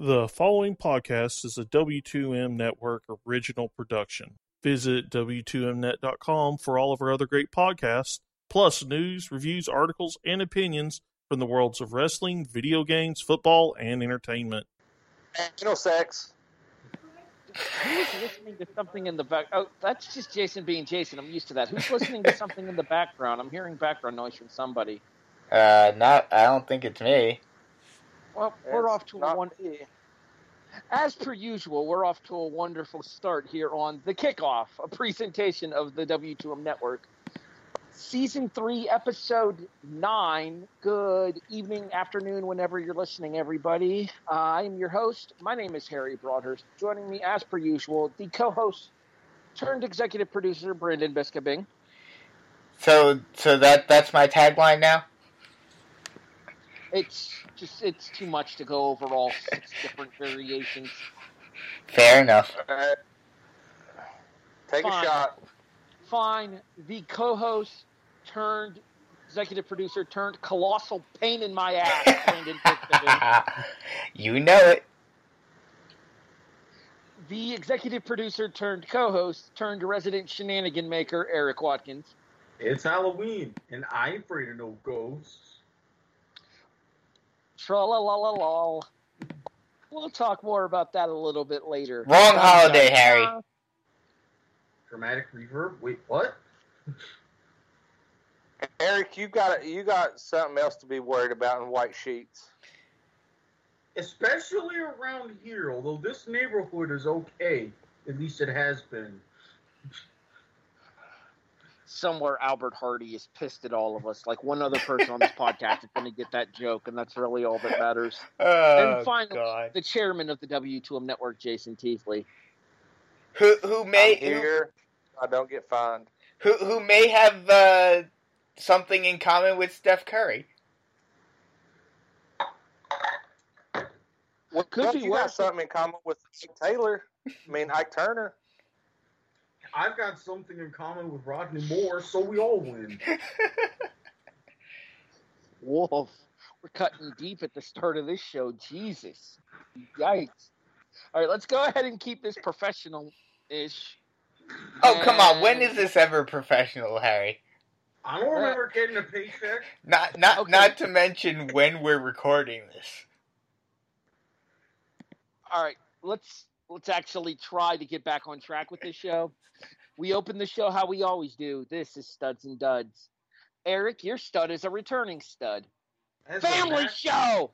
The following podcast is a W2M Network original production. Visit W2Mnet.com for all of our other great podcasts, plus news, reviews, articles, and opinions from the worlds of wrestling, video games, football, and entertainment. Anal sex. Who's listening to something in the back? Oh, that's just Jason being Jason. I'm used to that. Who's listening to something in the background? I'm hearing background noise from somebody. Uh, not. I don't think it's me. Well, we're off to a not one. As per usual, we're off to a wonderful start here on the kickoff, a presentation of the W2M Network. Season 3, Episode 9. Good evening, afternoon, whenever you're listening, everybody. Uh, I'm your host. My name is Harry Broadhurst. Joining me, as per usual, the co host turned executive producer, Brandon Biskobing. So, so that that's my tagline now. It's just, it's too much to go over all six different variations. Fair enough. Alright. Take Fine. a shot. Fine. The co host turned executive producer turned colossal pain in my ass, Brandon you know it. the executive producer turned co-host turned resident shenanigan maker Erik Watkins. It's Halloween, and I ain't afraid of no ghosts. Tra la la la la. We'll talk more about that a little bit later. Wrong Dun, holiday, Harry. Uh, Dramatic reverb. Wait, what? Eric, you got you got something else to be worried about in white sheets. Especially around here, although this neighborhood is okay. At least it has been. Somewhere Albert Hardy is pissed at all of us. Like one other person on this podcast is going to get that joke, and that's really all that matters. Oh and finally, God. the chairman of the W2M network, Jason Teasley. Who who may I'm here. I don't get fined. who who may have uh, something in common with Steph Curry? Well, Could well, be you worse. got something in common with Ike Taylor. I mean, Ike Turner. I've got something in common with Rodney Moore, so we all win. Wolf, we're cutting deep at the start of this show. Jesus, yikes! All right, let's go ahead and keep this professional-ish. oh come on! When is this ever professional, Harry? I don't remember uh, getting a paycheck. Not not Okay. not to mention when we're recording this. all right let's let's actually try to get back on track with this show. We open the show how we always do. This is studs and duds. Eric your stud is a returning stud. A family show!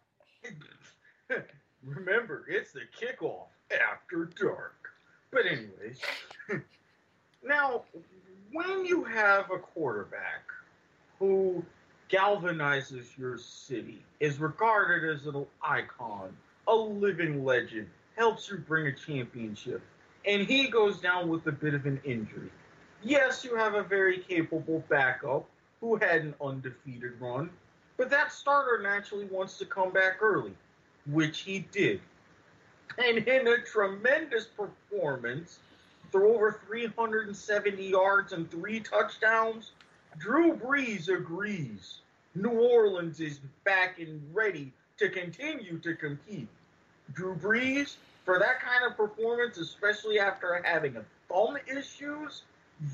Remember, it's the kickoff after dark. But anyways, now when you have a quarterback who galvanizes your city, is regarded as an icon, a living legend, helps you bring a championship, and he goes down with a bit of an injury. Yes, you have a very capable backup who had an undefeated run, but that starter naturally wants to come back early which he did. And in a tremendous performance, through over 370 yards and three touchdowns, Drew Brees agrees. New Orleans is back and ready to continue to compete. Drew Brees, for that kind of performance, especially after having a thumb issues,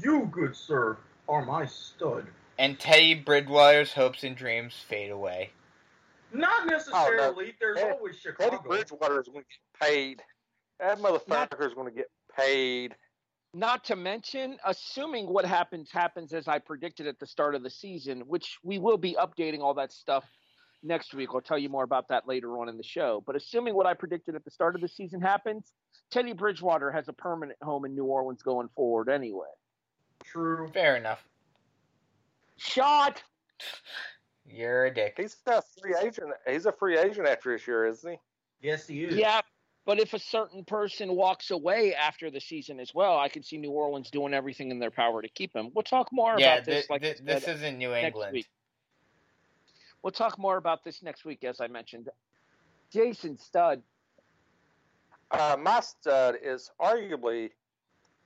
you, good sir, are my stud. And Teddy Bridgewater's hopes and dreams fade away. Not oh, necessarily. There's Teddy- always Teddy Chicago. Bridgewater is going to get paid. That motherfucker is going to get paid. not to mention assuming what happens happens as i predicted at the start of the season which we will be updating all that stuff next week i'll tell you more about that later on in the show but assuming what i predicted at the start of the season happens teddy bridgewater has a permanent home in new orleans going forward anyway True. Fair enough. shot You're a dick. He's a free agent. He's a free agent after this year, isn't he? Yes, he is. Yeah, but if a certain person walks away after the season as well, I can see New Orleans doing everything in their power to keep him. We'll talk more Yeah, about this thi- like thi- I said, this is in New next England. week. We'll talk more about this next week, as I mentioned. Jason Stud, Uh, my stud is arguably,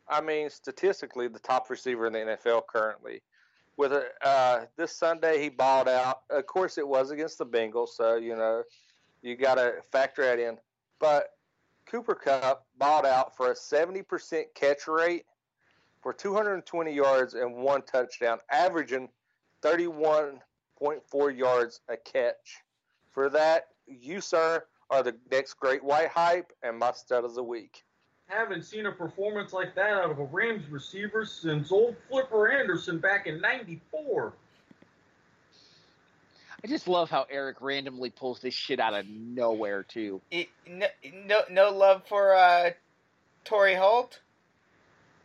I mean, statistically, the top receiver in the NFL currently. With a, uh, this Sunday, he balled out. Of course, it was against the Bengals, so you know you got to factor that in. but Cooper Kupp balled out for a 70% catch rate for 220 yards and one touchdown, averaging 31.4 yards a catch. For that, you, sir, are the next great white hype and my stud of the week. Haven't seen a performance like that out of a Rams receiver since old Flipper Anderson back in '94. I just love how Eric randomly pulls this shit out of nowhere too. It, no, no, no love for uh, Torry Holt.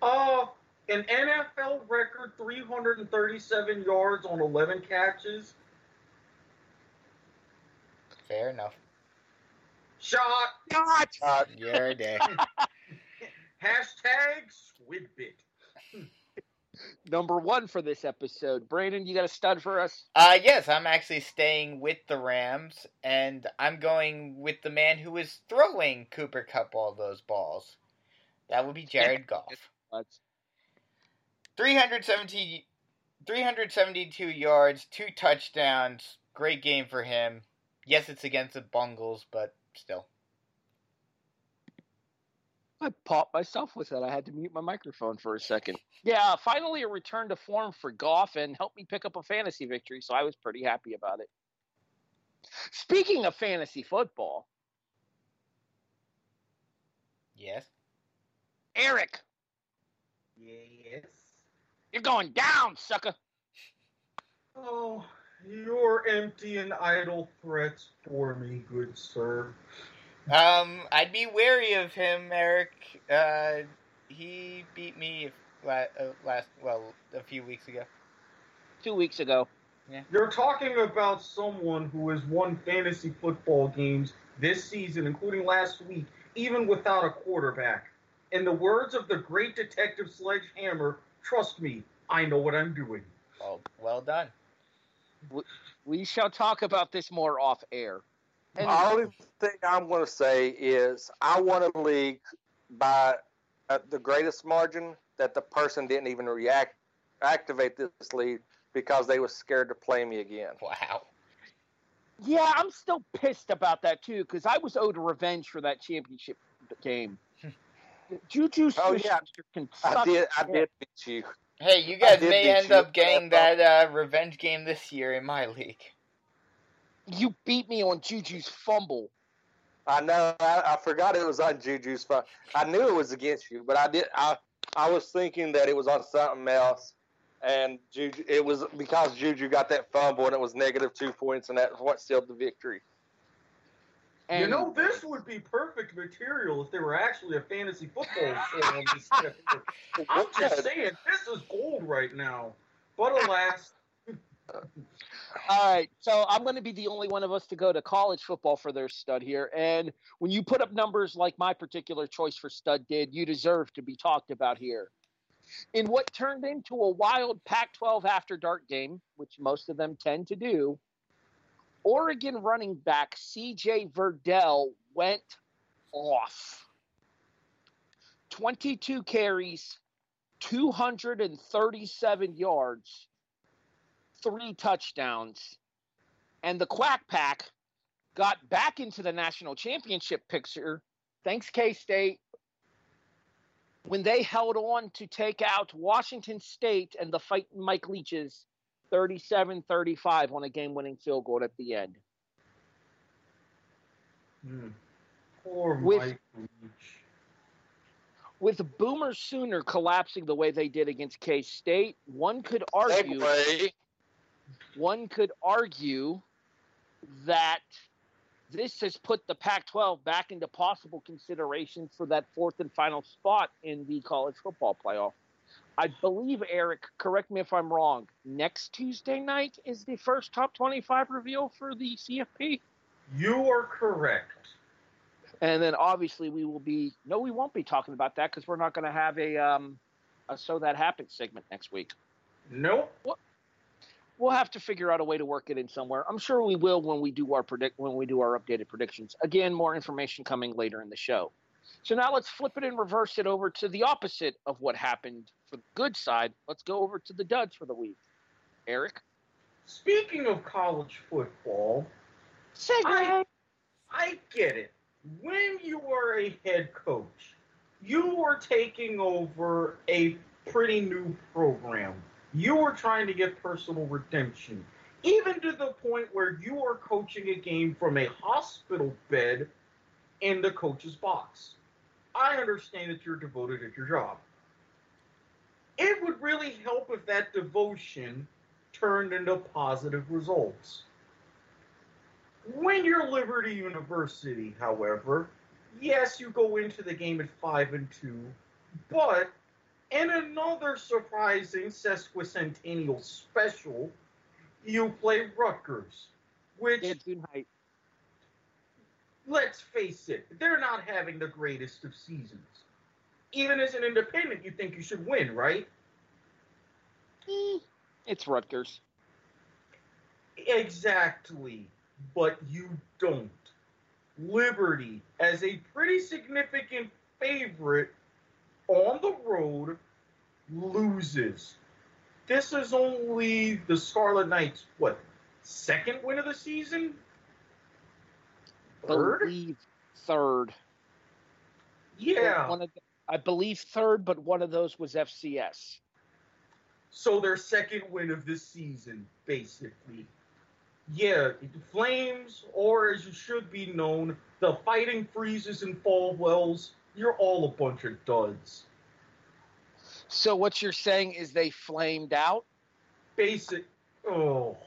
Uh, an NFL record 337 yards on 11 catches. Fair enough. Shot. God, Your day. Hashtag Squidbit. number one for this episode. Brandon, you got a stud for us? Uh, yes, I'm actually staying with the Rams, and I'm going with the man who was throwing Cooper Kupp all those balls. That would be Jared Goff. Let's 370, 372 yards, two touchdowns. Great game for him. Yes, it's against the Bungles, but still. I popped myself with that. I had to mute my microphone for a second. Yeah, finally a return to form for Goff and helped me pick up a fantasy victory, so I was pretty happy about it. Speaking of fantasy football, Yes. Eric, Yes. You're going down, sucker. Oh, your empty and idle threats bore me, good sir. Um, I'd be wary of him, Eric. Uh, he beat me la- uh, last, well, a few weeks ago. Two weeks ago. You're talking about someone who has won fantasy football games this season, including last week, even without a quarterback. In the words of the great detective Sledgehammer, trust me, I know what I'm doing. Well, well done. We shall talk about this more off air. And The only thing I'm going to say is I won a league by uh, the greatest margin that the person didn't even react activate this lead because they was scared to play me again. Wow. yeah, I'm still pissed about that too because I was owed a revenge for that championship game. Juju Oh, Smith yeah. can I did. I did beat you. Hey, you guys may end you, up getting that uh, revenge game this year in my league. You beat me on Juju's fumble. I know. I, I forgot it was on Juju's phone. I knew it was against you, but I did. I I was thinking that it was on something else, and Juju. It was because Juju got that fumble and it was negative two points, and that's what sealed the victory. And you know, this would be perfect material if there were actually a fantasy football forum. instead of- I'm just saying, this is gold right now. But alas, All right, so I'm going to be the only one of us to go to college football for their stud here. And when you put up numbers like my particular choice for stud did, you deserve to be talked about here. In what turned into a wild Pac 12 after dark game, which most of them tend to do, Oregon running back CJ Verdell went off. 22 carries, 237 yards, three touchdowns, and the Quack Pack got back into the national championship picture thanks K State when they held on to take out Washington State and the fight Mike Leach's 37-35 on a game-winning field goal at the end. hmm, poor With- Mike Leach. With Boomer Sooner collapsing the way they did against K State, one could argue Segue. one could argue that this has put the Pac 12 back into possible consideration for that fourth and final spot in the college football playoff. I believe, Eric, correct me if I'm wrong, next Tuesday night is the first top 25 reveal for the CFP. You are correct. And then obviously we will be, no, we won't be talking about that because we're not going to have a, um, a So That Happens segment next week. Nope. we'll have to figure out a way to work it in somewhere. I'm sure we will when we do our predict when we do our updated predictions. Again, more information coming later in the show. So now let's flip it and reverse it over to the opposite of what happened for the good side. Let's go over to the duds for the week. Eric, Speaking of college football, segue. I get it. when you are a head coach, you are taking over a pretty new program. You are trying to get personal redemption, even to the point where you are coaching a game from a hospital bed in the coach's box. I understand that you're devoted at your job. It would really help if that devotion turned into positive results. When you're Liberty University, however, yes, you go into the game at five and two, but in another surprising sesquicentennial special, you play Rutgers, which Yeah, June height. Let's face it, they're not having the greatest of seasons. Even as an independent, you think you should win, right? Eh, It's Rutgers. Exactly. But you don't. Liberty, as a pretty significant favorite on the road, loses. This is only the Scarlet Knights, what, second win of the season? Third? Believe third. Yeah. One of the- I believe third, but one of those was FCS. So their second win of this season, basically. Yeah, the Flames, or as you should be known, the Fighting Freezes and Falwells, you're all a bunch of duds. So what you're saying is they flamed out? Basic. Oh.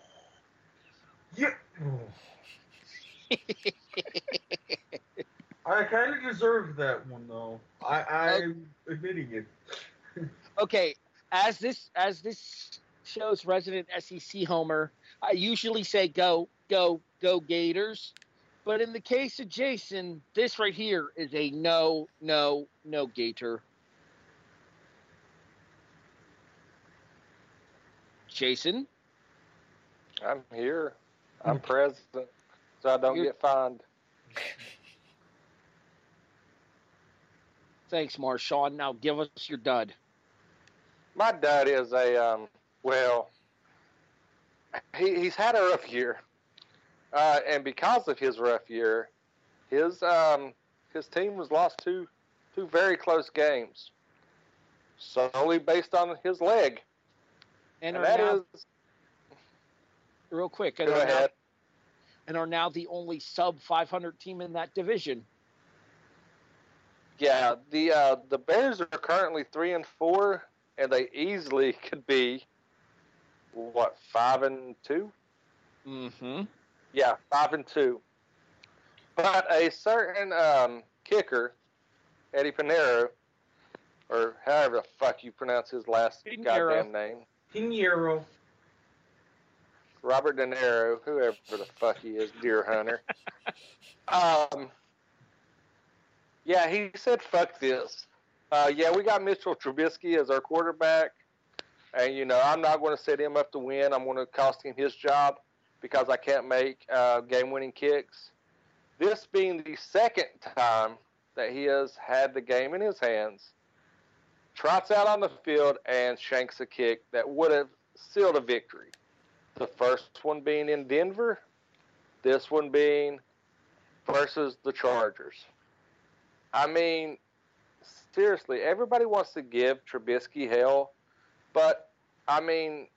Yeah. oh. I kind of deserve that one, though. I, I'm admitting it. okay, as this as this show's resident SEC homer, I usually say go, go, go Gators. But in the case of Jason, this right here is a no, no, no Gator. Jason, I'm here. I'm mm-hmm. present, so I don't You're- get fined. thanks, Marshawn. Now give us your dud. My dad is a um, well. He he's had a rough year, uh, and because of his rough year, his um his team was lost two two very close games, solely based on his leg, And, and that now, is real quick, and go ahead. And are now the only sub 500 team in that division. Yeah, the uh, the Bears are currently three and four, and they easily could be what five and two. Mm-hmm. Yeah, five and two. But a certain um, kicker, Eddie Pinero, or however the fuck you pronounce his last Piñeiro. goddamn name, Piñeiro. Robert De Niro, whoever the fuck he is, deer hunter. um, yeah, he said, "Fuck this." Uh, yeah, we got Mitchell Trubisky as our quarterback, and you know I'm not going to set him up to win. I'm going to cost him his job because I can't make uh, game-winning kicks. This being the second time that he has had the game in his hands, trots out on the field and shanks a kick that would have sealed a victory. The first one being in Denver, this one being versus the Chargers. I mean, seriously, everybody wants to give Trubisky hell, but I mean,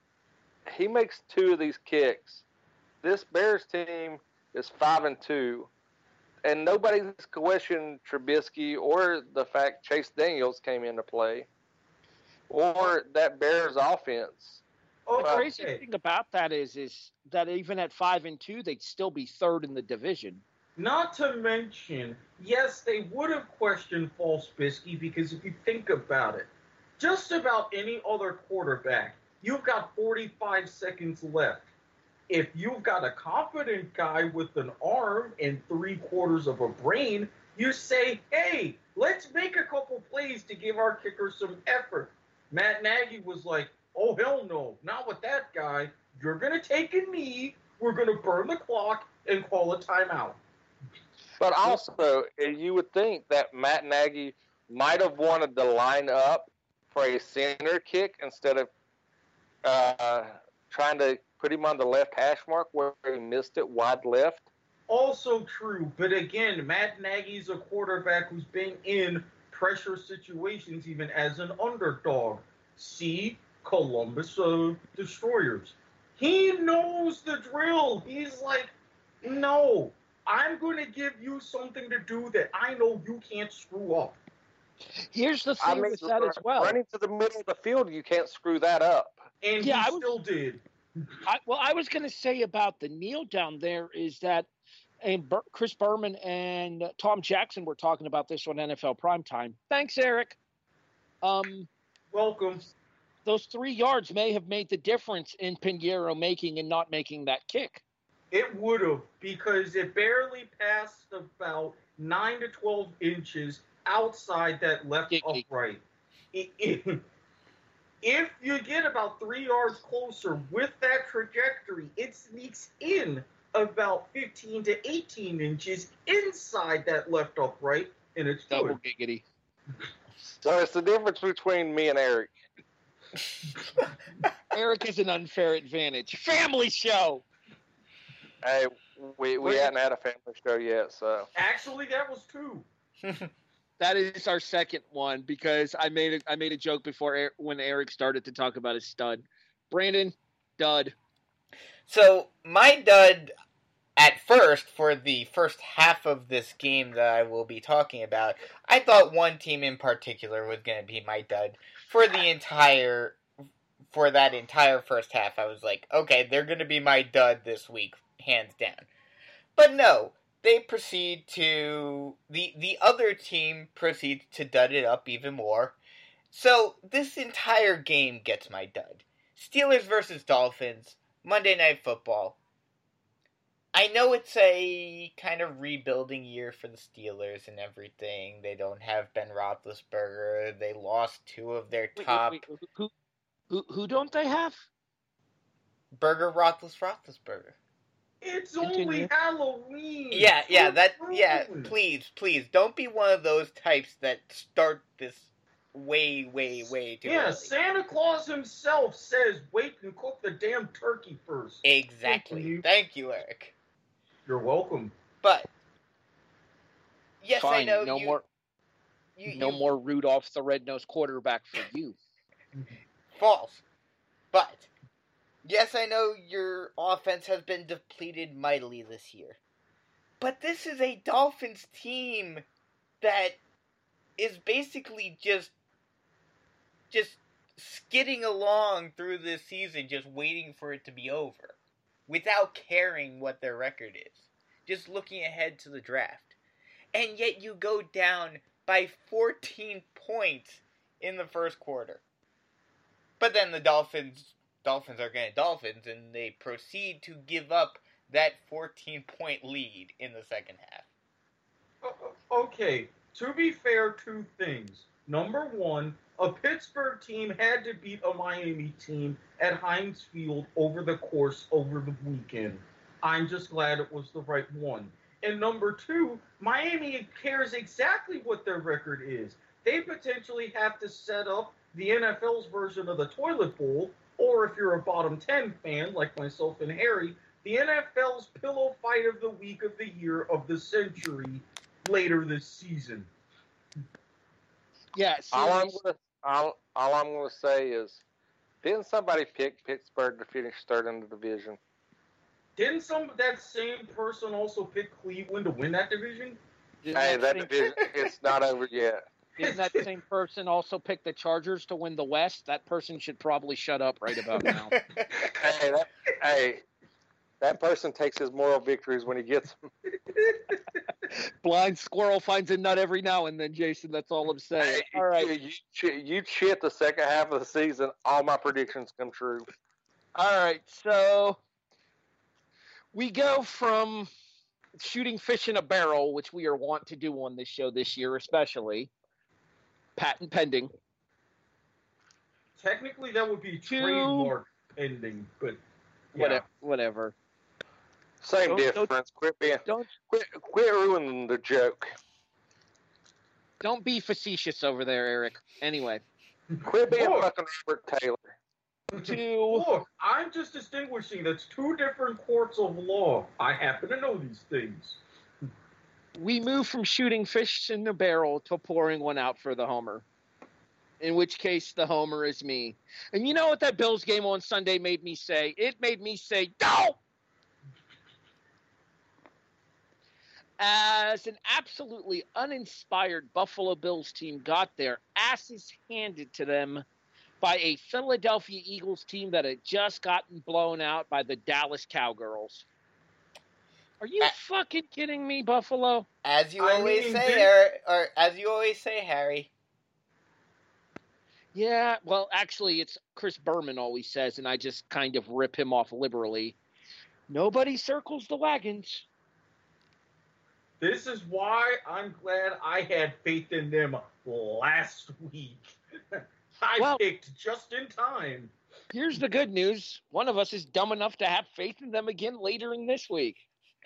he makes two of these kicks. This Bears team is five and two, and nobody's questioned Trubisky or the fact Chase Daniels came into play, or that Bears offense. Oh, The crazy okay. thing about that is, is that even at five and two, they'd still be third in the division. Not to mention, yes, they would have questioned False Bisky because if you think about it, just about any other quarterback, you've got 45 seconds left. If you've got a confident guy with an arm and three quarters of a brain, you say, hey, let's make a couple plays to give our kicker some effort. Matt Nagy was like, oh, hell no, not with that guy. You're going to take a knee, we're going to burn the clock, and call a timeout. But also, you would think that Matt Nagy might have wanted to line up for a center kick instead of uh, trying to put him on the left hash mark where he missed it wide left. Also true, but again, Matt Nagy's a quarterback who's been in pressure situations even as an underdog. See Columbus uh, Destroyers. He knows the drill. He's like, no, I'm going to give you something to do that I know you can't screw up. Here's the thing I mean, with that as well. running to the middle of the field, you can't screw that up. And Yeah, he I was- still did. I, well, I was going to say about the kneel down there is that, and Bur- Chris Berman and Tom Jackson were talking about this on NFL Primetime. Thanks, Eric. Um, Welcome. Those three yards may have made the difference in Piñeiro making and not making that kick. It would have because it barely passed about nine to twelve inches outside that left Giggity. upright. I- i- If you get about three yards closer with that trajectory, it sneaks in about 15 to 18 inches inside that left upright, and it's Double good. giggity. So it's the difference between me and Eric. Eric is an unfair advantage. Family show. Hey, we, we Wait. hadn't had a family show yet, so Actually, that was two. That is our second one because I made a, I made a joke before Er- when Eric started to talk about his stud. Brandon, dud. So my dud at first for the first half of this game that I will be talking about, I thought one team in particular was going to be my dud for the entire for that entire first half. I was like, okay, they're going to be my dud this week, hands down. But no, they proceed to the the other team proceeds to dud it up even more. So this entire game gets my dud. Steelers versus Dolphins. Monday Night Football. I know it's a kind of rebuilding year for the Steelers and everything. They don't have Ben Roethlisberger. They lost two of their top wait, wait, who, who who don't they have? Burger Roethlis Roethlisberger. It's Continue. only Halloween. Yeah, yeah, It's that yeah. Please, please, don't be one of those types that start this way, way, way too early. Yeah, early. Santa Claus himself says, "Wait and cook the damn turkey first. Exactly. Continue. Thank you, Eric. You're welcome. But yes, I Fine, know no you, more you, no you- more Rudolph the red-nosed quarterback for you. False. But yes, I know your offense has been depleted mightily this year. But this is a Dolphins team that is basically just just skidding along through this season just waiting for it to be over without caring what their record is. Just looking ahead to the draft. And yet you go down by 14 points in the first quarter. But then the Dolphins Dolphins are going to Dolphins and they proceed to give up that 14 point lead in the second half. Okay, to be fair, two things. Number one, a Pittsburgh team had to beat a Miami team at Heinz Field over the course over the weekend. I'm just glad it was the right one. And number two, Miami cares exactly what their record is. They potentially have to set up the NFL's version of the toilet bowl, or if you're a bottom 10 fan like myself and Harry, the NFL's pillow fight of the week of the year of the century later this season. Yeah, all I'm gonna all, all I'm gonna say is, didn't somebody pick Pittsburgh to finish third in the division? Didn't some that same person also pick Cleveland to win that division? Didn't Hey, that that same- division it's not over yet. Didn't that same person also pick the Chargers to win the West? That person should probably shut up right about now. Hey, that hey, that person takes his moral victories when he gets them. Blind squirrel finds a nut every now and then, Jason. That's all I'm saying. Hey, All right. you, you, ch- shit the second half of the season. All my predictions come true. All right, so we go from shooting fish in a barrel, which we are wont to do on this show this year, especially patent pending. Technically, that would be Two- trademark pending, but yeah. Whatever. Whatever. Same Don't- don't- difference. Quit being Don't quit quit ruining the joke. don't be facetious over there, Eric. Anyway, Quit being Boy. fucking Robert Taylor. to Look, I'm just distinguishing that's two different courts of law. I happen to know these things. we move from shooting fish in a barrel to pouring one out for the homer. In which case, the homer is me. And you know what that Bills game on Sunday made me say? It made me say, "Go!" As an absolutely uninspired Buffalo Bills team got their asses handed to them by a Philadelphia Eagles team that had just gotten blown out by the Dallas Cowgirls. Are you Uh, fucking kidding me, Buffalo? As you I always mean, say, did- Eric, or as you always say, Harry. Yeah, well, actually, it's Chris Berman always says, and I just kind of rip him off liberally. Nobody circles the wagons. This is why I'm glad I had faith in them last week. I Well- picked just in time. Here's the good news one of us is dumb enough to have faith in them again later in this week.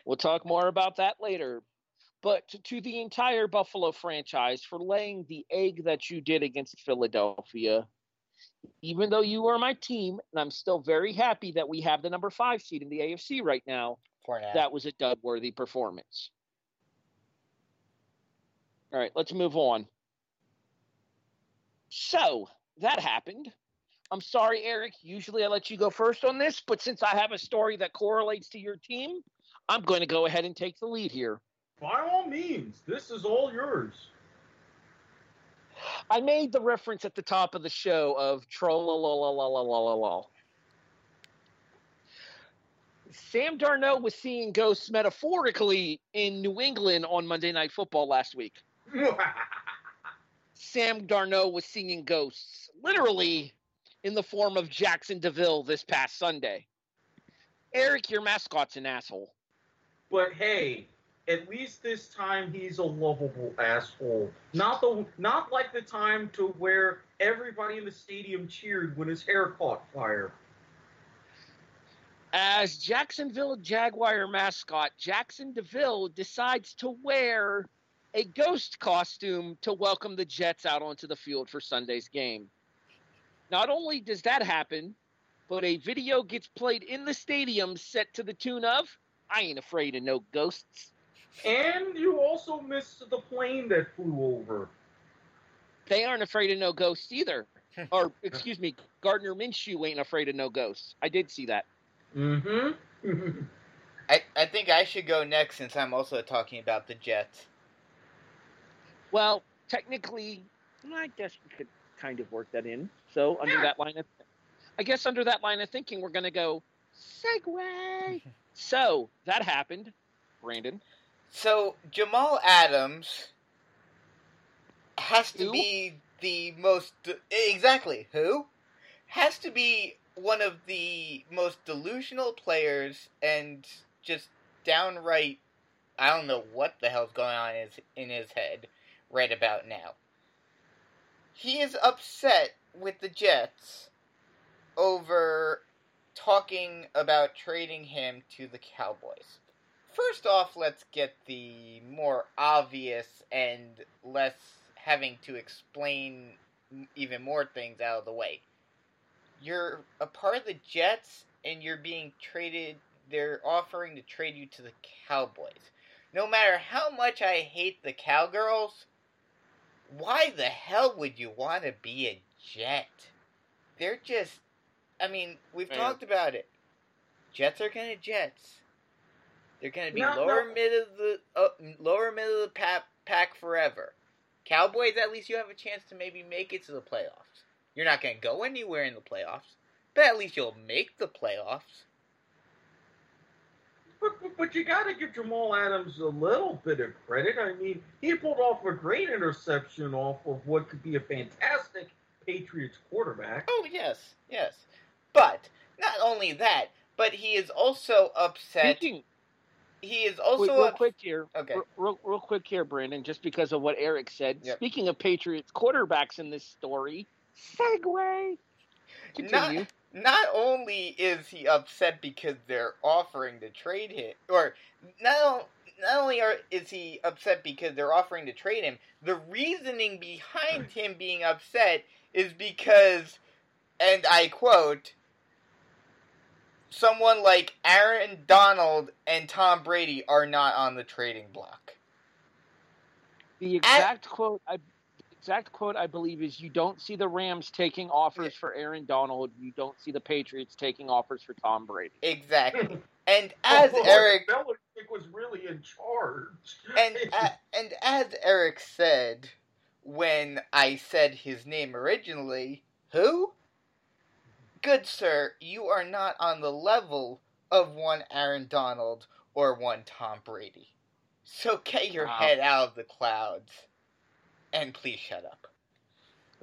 We'll talk more about that later. But to, to the entire Buffalo franchise for laying the egg that you did against Philadelphia, even though you are my team, and I'm still very happy that we have the number five seed in the AFC right now. that was a dud worthy performance. All right, let's move on. So that happened. I'm sorry, Eric. Usually I let you go first on this, but since I have a story that correlates to your team, I'm going to go ahead and take the lead here. By all means, this is all yours. I made the reference at the top of the show of troll Sam Darnold was seeing ghosts metaphorically in New England on Monday Night Football last week. Sam Darnold was seeing ghosts, literally in the form of Jaxson de Ville this past Sunday. Eric, your mascot's an asshole. but hey, at least this time he's a lovable asshole. Not the not like the time to where everybody in the stadium cheered when his hair caught fire. As Jacksonville Jaguar mascot, Jaxson de Ville decides to wear a ghost costume to welcome the Jets out onto the field for Sunday's game. Not only does that happen, but a video gets played in the stadium set to the tune of I ain't afraid of no ghosts. And you also missed the plane that flew over. They aren't afraid of no ghosts either. or, excuse me, Gardner Minshew ain't afraid of no ghosts. I did see that. Mm-hmm. I, I think I should go next since I'm also talking about the Jets. Well, technically, mm, I guess we could kind of work that in. So under Yeah. that line of, I guess under that line of thinking, we're going to go segue. so that happened, Brandon. So Jamal Adams has to Who? be the most exactly who has to be one of the most delusional players and just downright I don't know what the hell's going on in his, in his head right about now. He is upset with the Jets over talking about trading him to the Cowboys. First off, let's get the more obvious and less having to explain even more things out of the way. You're a part of the Jets and you're being traded, they're offering to trade you to the Cowboys. No matter how much I hate the Cowgirls, why the hell would you want to be a Jet? They're just, I mean, we've Fair. talked about it. Jets are gonna Jets. They're gonna be No, lower no. mid of the uh, lower middle of the pack, pack forever. Cowboys, at least you have a chance to maybe make it to the playoffs. You're not gonna go anywhere in the playoffs, but at least you'll make the playoffs. But, but, but you got to give Jamal Adams a little bit of credit. I mean, he pulled off a great interception off of what could be a fantastic Patriots quarterback. Oh yes, yes. But not only that, but he is also upset. Speaking, He is wait, also real up- quick here, Okay. real, real, real quick here, Brandon, just because of what Eric said. Yep. Speaking of Patriots quarterbacks in this story, segue. Continue. Not, not only is he upset because they're offering to trade him, or not, not only are, is he upset because they're offering to trade him, the reasoning behind him being upset is because and I quote, someone like Aaron Donald and Tom Brady are not on the trading block. The exact quote I exact quote I believe is you don't see the Rams taking offers for Aaron Donald, you don't see the Patriots taking offers for Tom Brady. Exactly. And as Oh, Eric Belichick was really in charge. and uh, and as Eric said when I said his name originally, who? Good sir, you are not on the level of one Aaron Donald or one Tom Brady. So get your Wow. head out of the clouds and please shut up.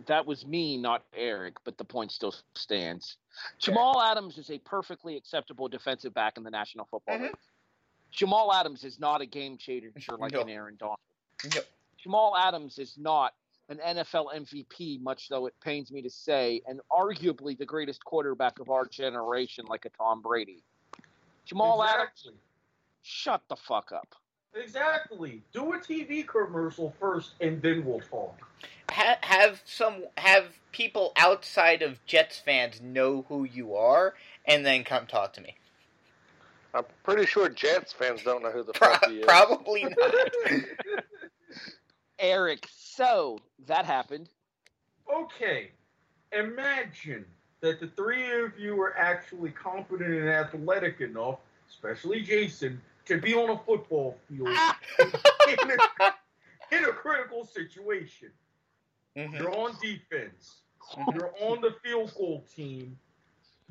That was me, not Eric, but the point still stands. Jamal Adams is a perfectly acceptable defensive back in the National Football Mhm. League. Jamal Adams is not a game changer like No. an Aaron Donald. No. Jamal Adams is not an NFL MVP, much though it pains me to say, and arguably the greatest quarterback of our generation, like a Tom Brady. Jamal Adams, shut the fuck up. Exactly. Do a TV commercial first, and then we'll talk. Ha- have some have people outside of Jets fans know who you are and then come talk to me. I'm pretty sure Jets fans don't know who the Pro- fuck he is. probably not. Eric, so that happened. okay, imagine that the three of you are actually competent and athletic enough, especially Jason, to be on a football field in, a, in a critical situation. Mhm. You're on defense. You're on the field goal team.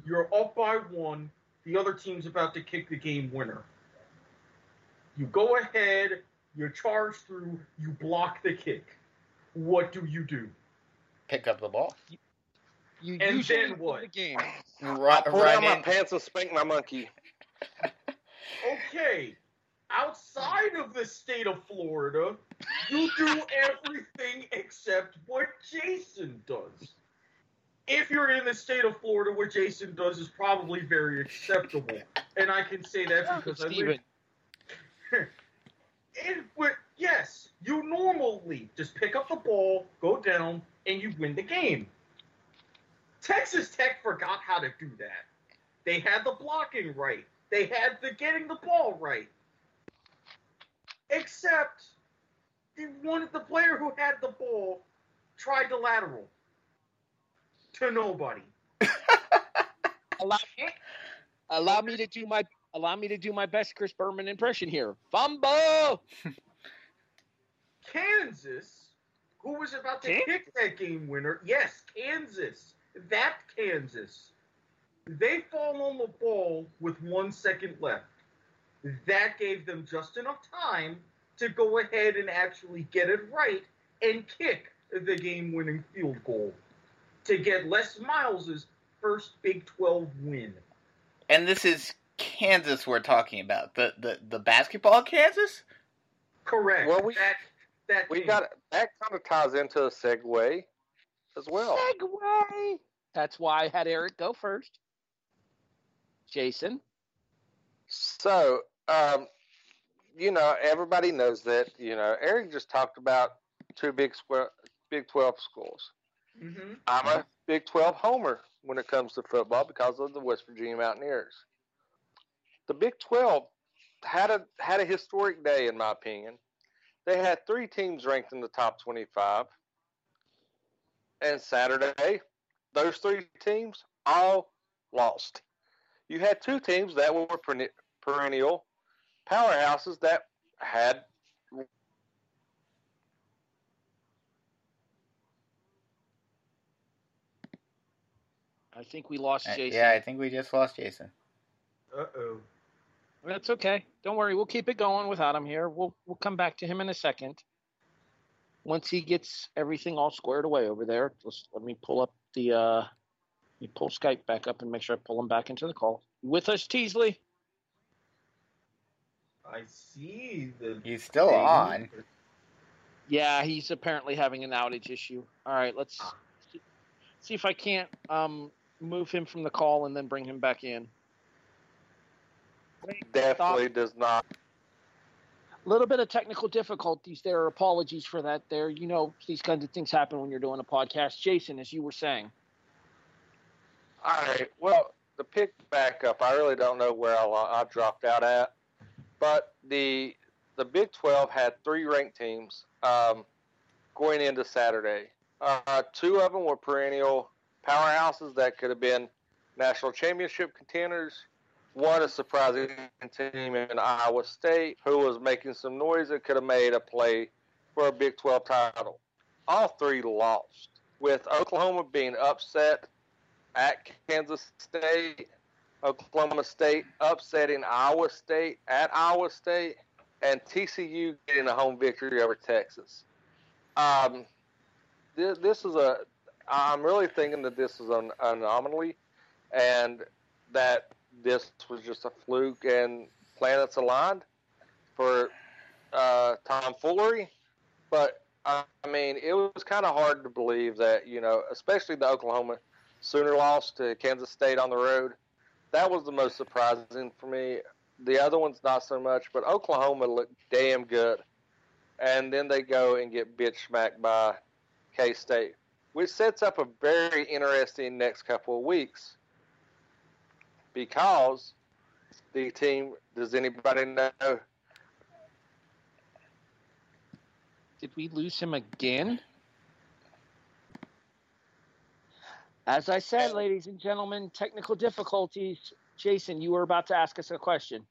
You're up by one. The other team's about to kick the game winner. You go ahead, you charge through, you block the kick. What do you do? Pick up the ball. You And usually then win what? the game. Run, Pull run down my in. pants and spank my monkey. Okay, outside of the state of Florida, you do everything except what Jason does. If you're in the state of Florida, what Jason does is probably very acceptable. And I can say that oh, because I live Steven, It would, yes, you normally just pick up the ball, go down, and you win the game. Texas Tech forgot how to do that. They had the blocking right. They had the getting the ball right. Except the one the player who had the ball tried to lateral to nobody. allow, allow me to do my allow me to do my best Chris Berman impression here. Fumble. Kansas, who was about to Kansas? kick that game winner, yes, Kansas, that Kansas, they fall on the ball with one second left. That gave them just enough time to go ahead and actually get it right and kick the game winning field goal to get Les Miles' first Big 12 win. And this is Kansas we're talking about. The the, the basketball Kansas? Correct. Well, we- that, that We came- got that kind of ties into a segue as well. Segue. That's why I had Eric go first. Jason. So, um, you know, everybody knows that. You know, Eric just talked about two big squ- Big Twelve schools. Mhm. I'm a Big Twelve homer when it comes to football because of the West Virginia Mountaineers. The Big Twelve had a had a historic day, in my opinion. They had three teams ranked in the top twenty-five, and Saturday, those three teams all lost. You had two teams that were perennial powerhouses that had I think we lost Uh, Jason. Yeah, I think we just lost Jason. Uh-oh. That's okay. Don't worry. We'll keep it going without him here. We'll we'll come back to him in a second. Once he gets everything all squared away over there, just let me pull up the uh let me pull Skype back up and make sure I pull him back into the call. With us, Teasley. I see the He's still thing. on. Yeah, he's apparently having an outage issue. All right, let's Ah. see- see if I can't um move him from the call and then bring him back in. definitely does not. A little bit of technical difficulties there. Apologies for that. There, you know, these kinds of things happen when you're doing a podcast. Jason, as you were saying, All right. Well, the pick back up. I really don't know where I, I dropped out at, but the the Big Twelve had three ranked teams um, going into Saturday. Uh, two of them were perennial powerhouses that could have been national championship contenders. One a surprising team in Iowa State who was making some noise that could have made a play for a Big 12 title. All three lost, with Oklahoma being upset at Kansas State, Oklahoma State upsetting Iowa State at Iowa State, and TCU getting a home victory over Texas. Um, this, this is a. I'm really thinking that this is an anomaly, and that this was just a fluke and planets aligned for uh, tomfoolery. But I mean, it was kind of hard to believe that you know, especially the Oklahoma Sooner lost to Kansas State on the road. That was the most surprising for me. The other ones not so much, but Oklahoma looked damn good, and then they go and get bitch smacked by K State, which sets up a very interesting next couple of weeks because the team. Does anybody know? Did we lose him again? As I said, ladies and gentlemen, technical difficulties. Jason, you were about to ask us a question.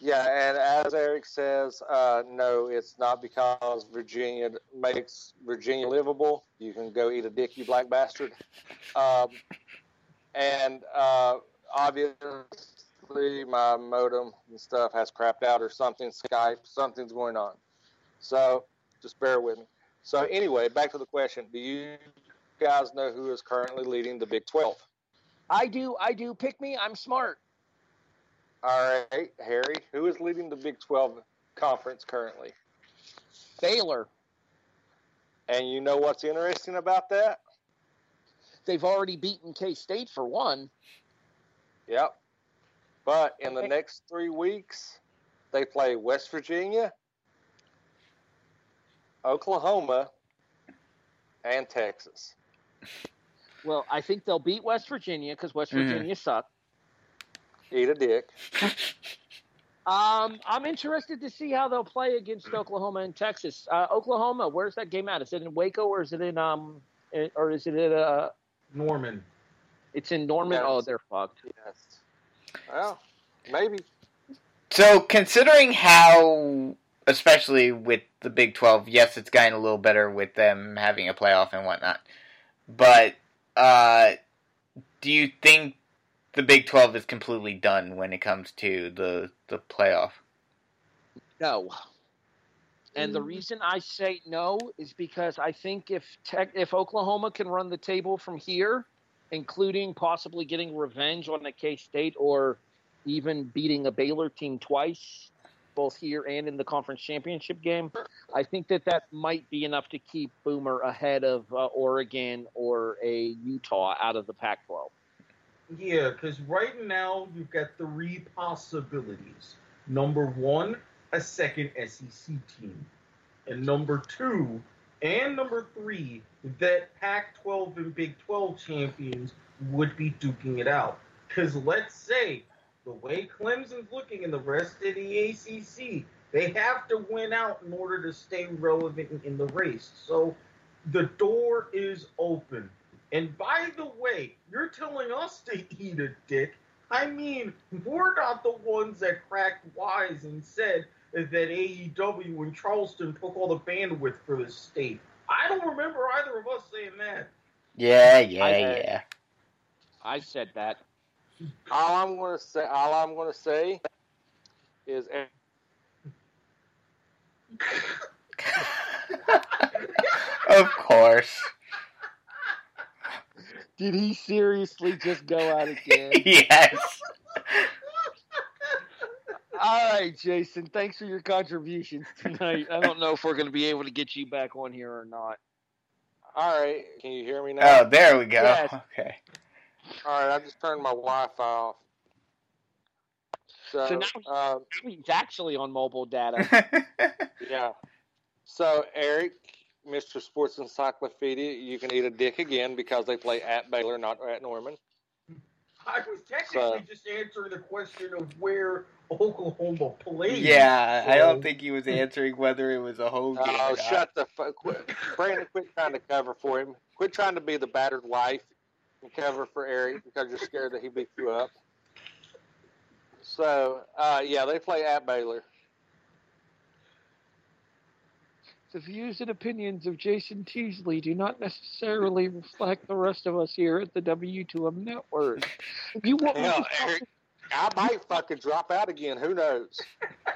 Yeah, and as Erik says, uh, no, it's not because Virginia makes Virginia livable. You can go eat a dick, you black bastard. Um, and uh, obviously, my modem and stuff has crapped out or something. Skype, something's going on. So just bear with me. So anyway, back to the question: Do you guys know who is currently leading the Big Twelve? I do, I do. Pick me. I'm smart. All right, Harry, who is leading the Big 12 conference currently? Baylor. And you know what's interesting about that? They've already beaten K State for one. Yep. But in the next three weeks, they play West Virginia, Oklahoma, and Texas. Well, I think they'll beat West Virginia because West Virginia mm. sucks. Eat a dick. Um, I'm interested to see how they'll play against Oklahoma and Texas. Uh, Oklahoma, where's that game at? Is it in Waco or is it in um, or is it in uh Norman? It's in Norman. Yes. Oh, they're fucked. Yes. Well, maybe. So, considering how, especially with the Big Twelve, yes, it's gotten a little better with them having a playoff and whatnot. But uh, do you think the Big Twelve is completely done when it comes to the the playoff. No. And the mm. reason I say no is because I think if tech, if Oklahoma can run the table from here, including possibly getting revenge on the K State or even beating a Baylor team twice, both here and in the conference championship game, I think that that might be enough to keep Boomer ahead of uh, Oregon or a Utah out of the Pac-12. Yeah, because right now you've got three possibilities. Number one, a second SEC team. And number two, and number three, that Pac 12 and Big 12 champions would be duking it out. Because let's say the way Clemson's looking and the rest of the ACC, they have to win out in order to stay relevant in the race. So the door is open. And by the way, you're telling us to eat a dick. I mean, we're not the ones that cracked wise and said that AEW and Charleston took all the bandwidth for the state. I don't remember either of us saying that. Yeah, yeah, I yeah. I said that. All I'm gonna say, all I'm gonna say, is. of course. Did he seriously just go out again? yes. All right, Jason. Thanks for your contributions tonight. I don't know if we're going to be able to get you back on here or not. All right. Can you hear me now? Oh, there we go. Yes. Okay. All right. I just turned my Wi-Fi off. So, so now, uh, he's actually on mobile data. yeah. So, Erik, Mr. Sports Encyclopedia, you can eat a dick again because they play at Baylor, not at Norman. I was technically So- just answering the question of where Oklahoma plays. Yeah, I don't think he was answering whether it was a home game. Oh, or shut the fuck. Quit. Brandon, quit trying to cover for him. Quit trying to be the battered wife and cover for Erik because you're scared that he beat you up. So, uh, yeah, they play at Baylor. The views and opinions of Jason Teasley do not necessarily reflect the rest of us here at the W2M network. You want me Hell, to Erik, I might fucking drop out again. Who knows?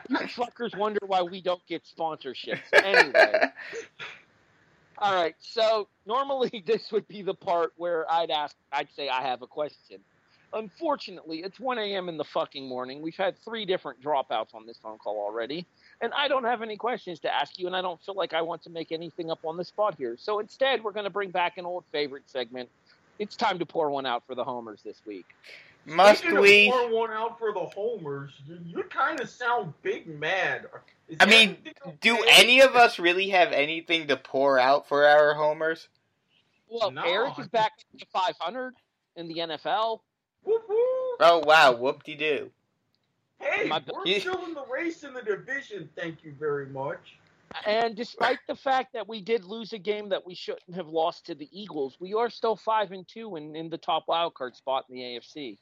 you fuckers wonder why we don't get sponsorships. Anyway. All right, so normally this would be the part where I'd ask, I'd say I have a question. Unfortunately, it's 1 a.m. in the fucking morning. We've had three different dropouts on this phone call already, and I don't have any questions to ask you, and I don't feel like I want to make anything up on the spot here. So instead, we're going to bring back an old favorite segment. It's time to pour one out for the homers this week. Must Speaking of we? pour one out for the homers? You, you kind of sound big mad. Is I mean, Do okay? any of us really have anything to pour out for our homers? Well, No. Erik is back to 500 in the NFL. Whoop, whoop. Oh wow, whoop de doo. Hey, My- we're You- still in the race in the division. Thank you very much. And despite the fact that we did lose a game that we shouldn't have lost to the Eagles, we are still five and two and in the top wild card spot in the AFC.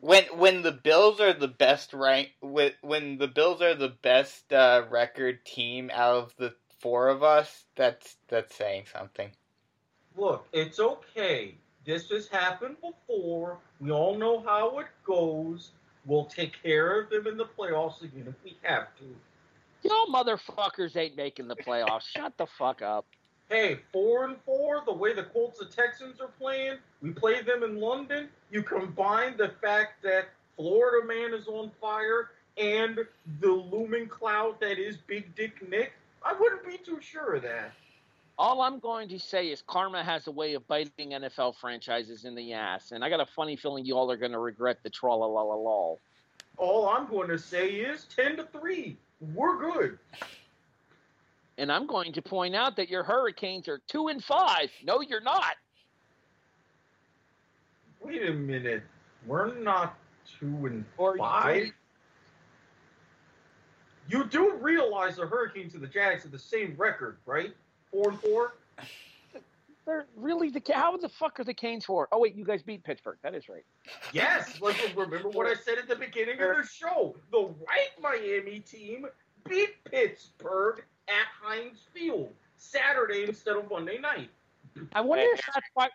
When when the Bills are the best rank when when the Bills are the best uh, record team out of the four of us, that's that's saying something. Look, it's okay. This has happened before. We all know how it goes. We'll take care of them in the playoffs again if we have to. Y'all motherfuckers ain't making the playoffs. Shut the fuck up. Hey, four and four, the way the Colts and Texans are playing, we play them in London. You combine the fact that Florida man is on fire and the looming cloud that is Big Dick Nick. I wouldn't be too sure of that. All I'm going to say is karma has a way of biting NFL franchises in the ass, and I got a funny feeling you all are going to regret the tra la la la la. All I'm going to say is ten to three. We're good. And I'm going to point out that your Hurricanes are two and five. No, you're not. Wait a minute. We're not two and Or five. You do realize the Hurricanes and the Jags have the same record, right? Four and four. They're really the how the fuck are the Canes for? Oh wait, you guys beat Pittsburgh. That is right. Yes. Like remember what I said at the beginning of the show? The right Miami team beat Pittsburgh at Heinz Field Saturday instead of Monday night. I wonder if that's why.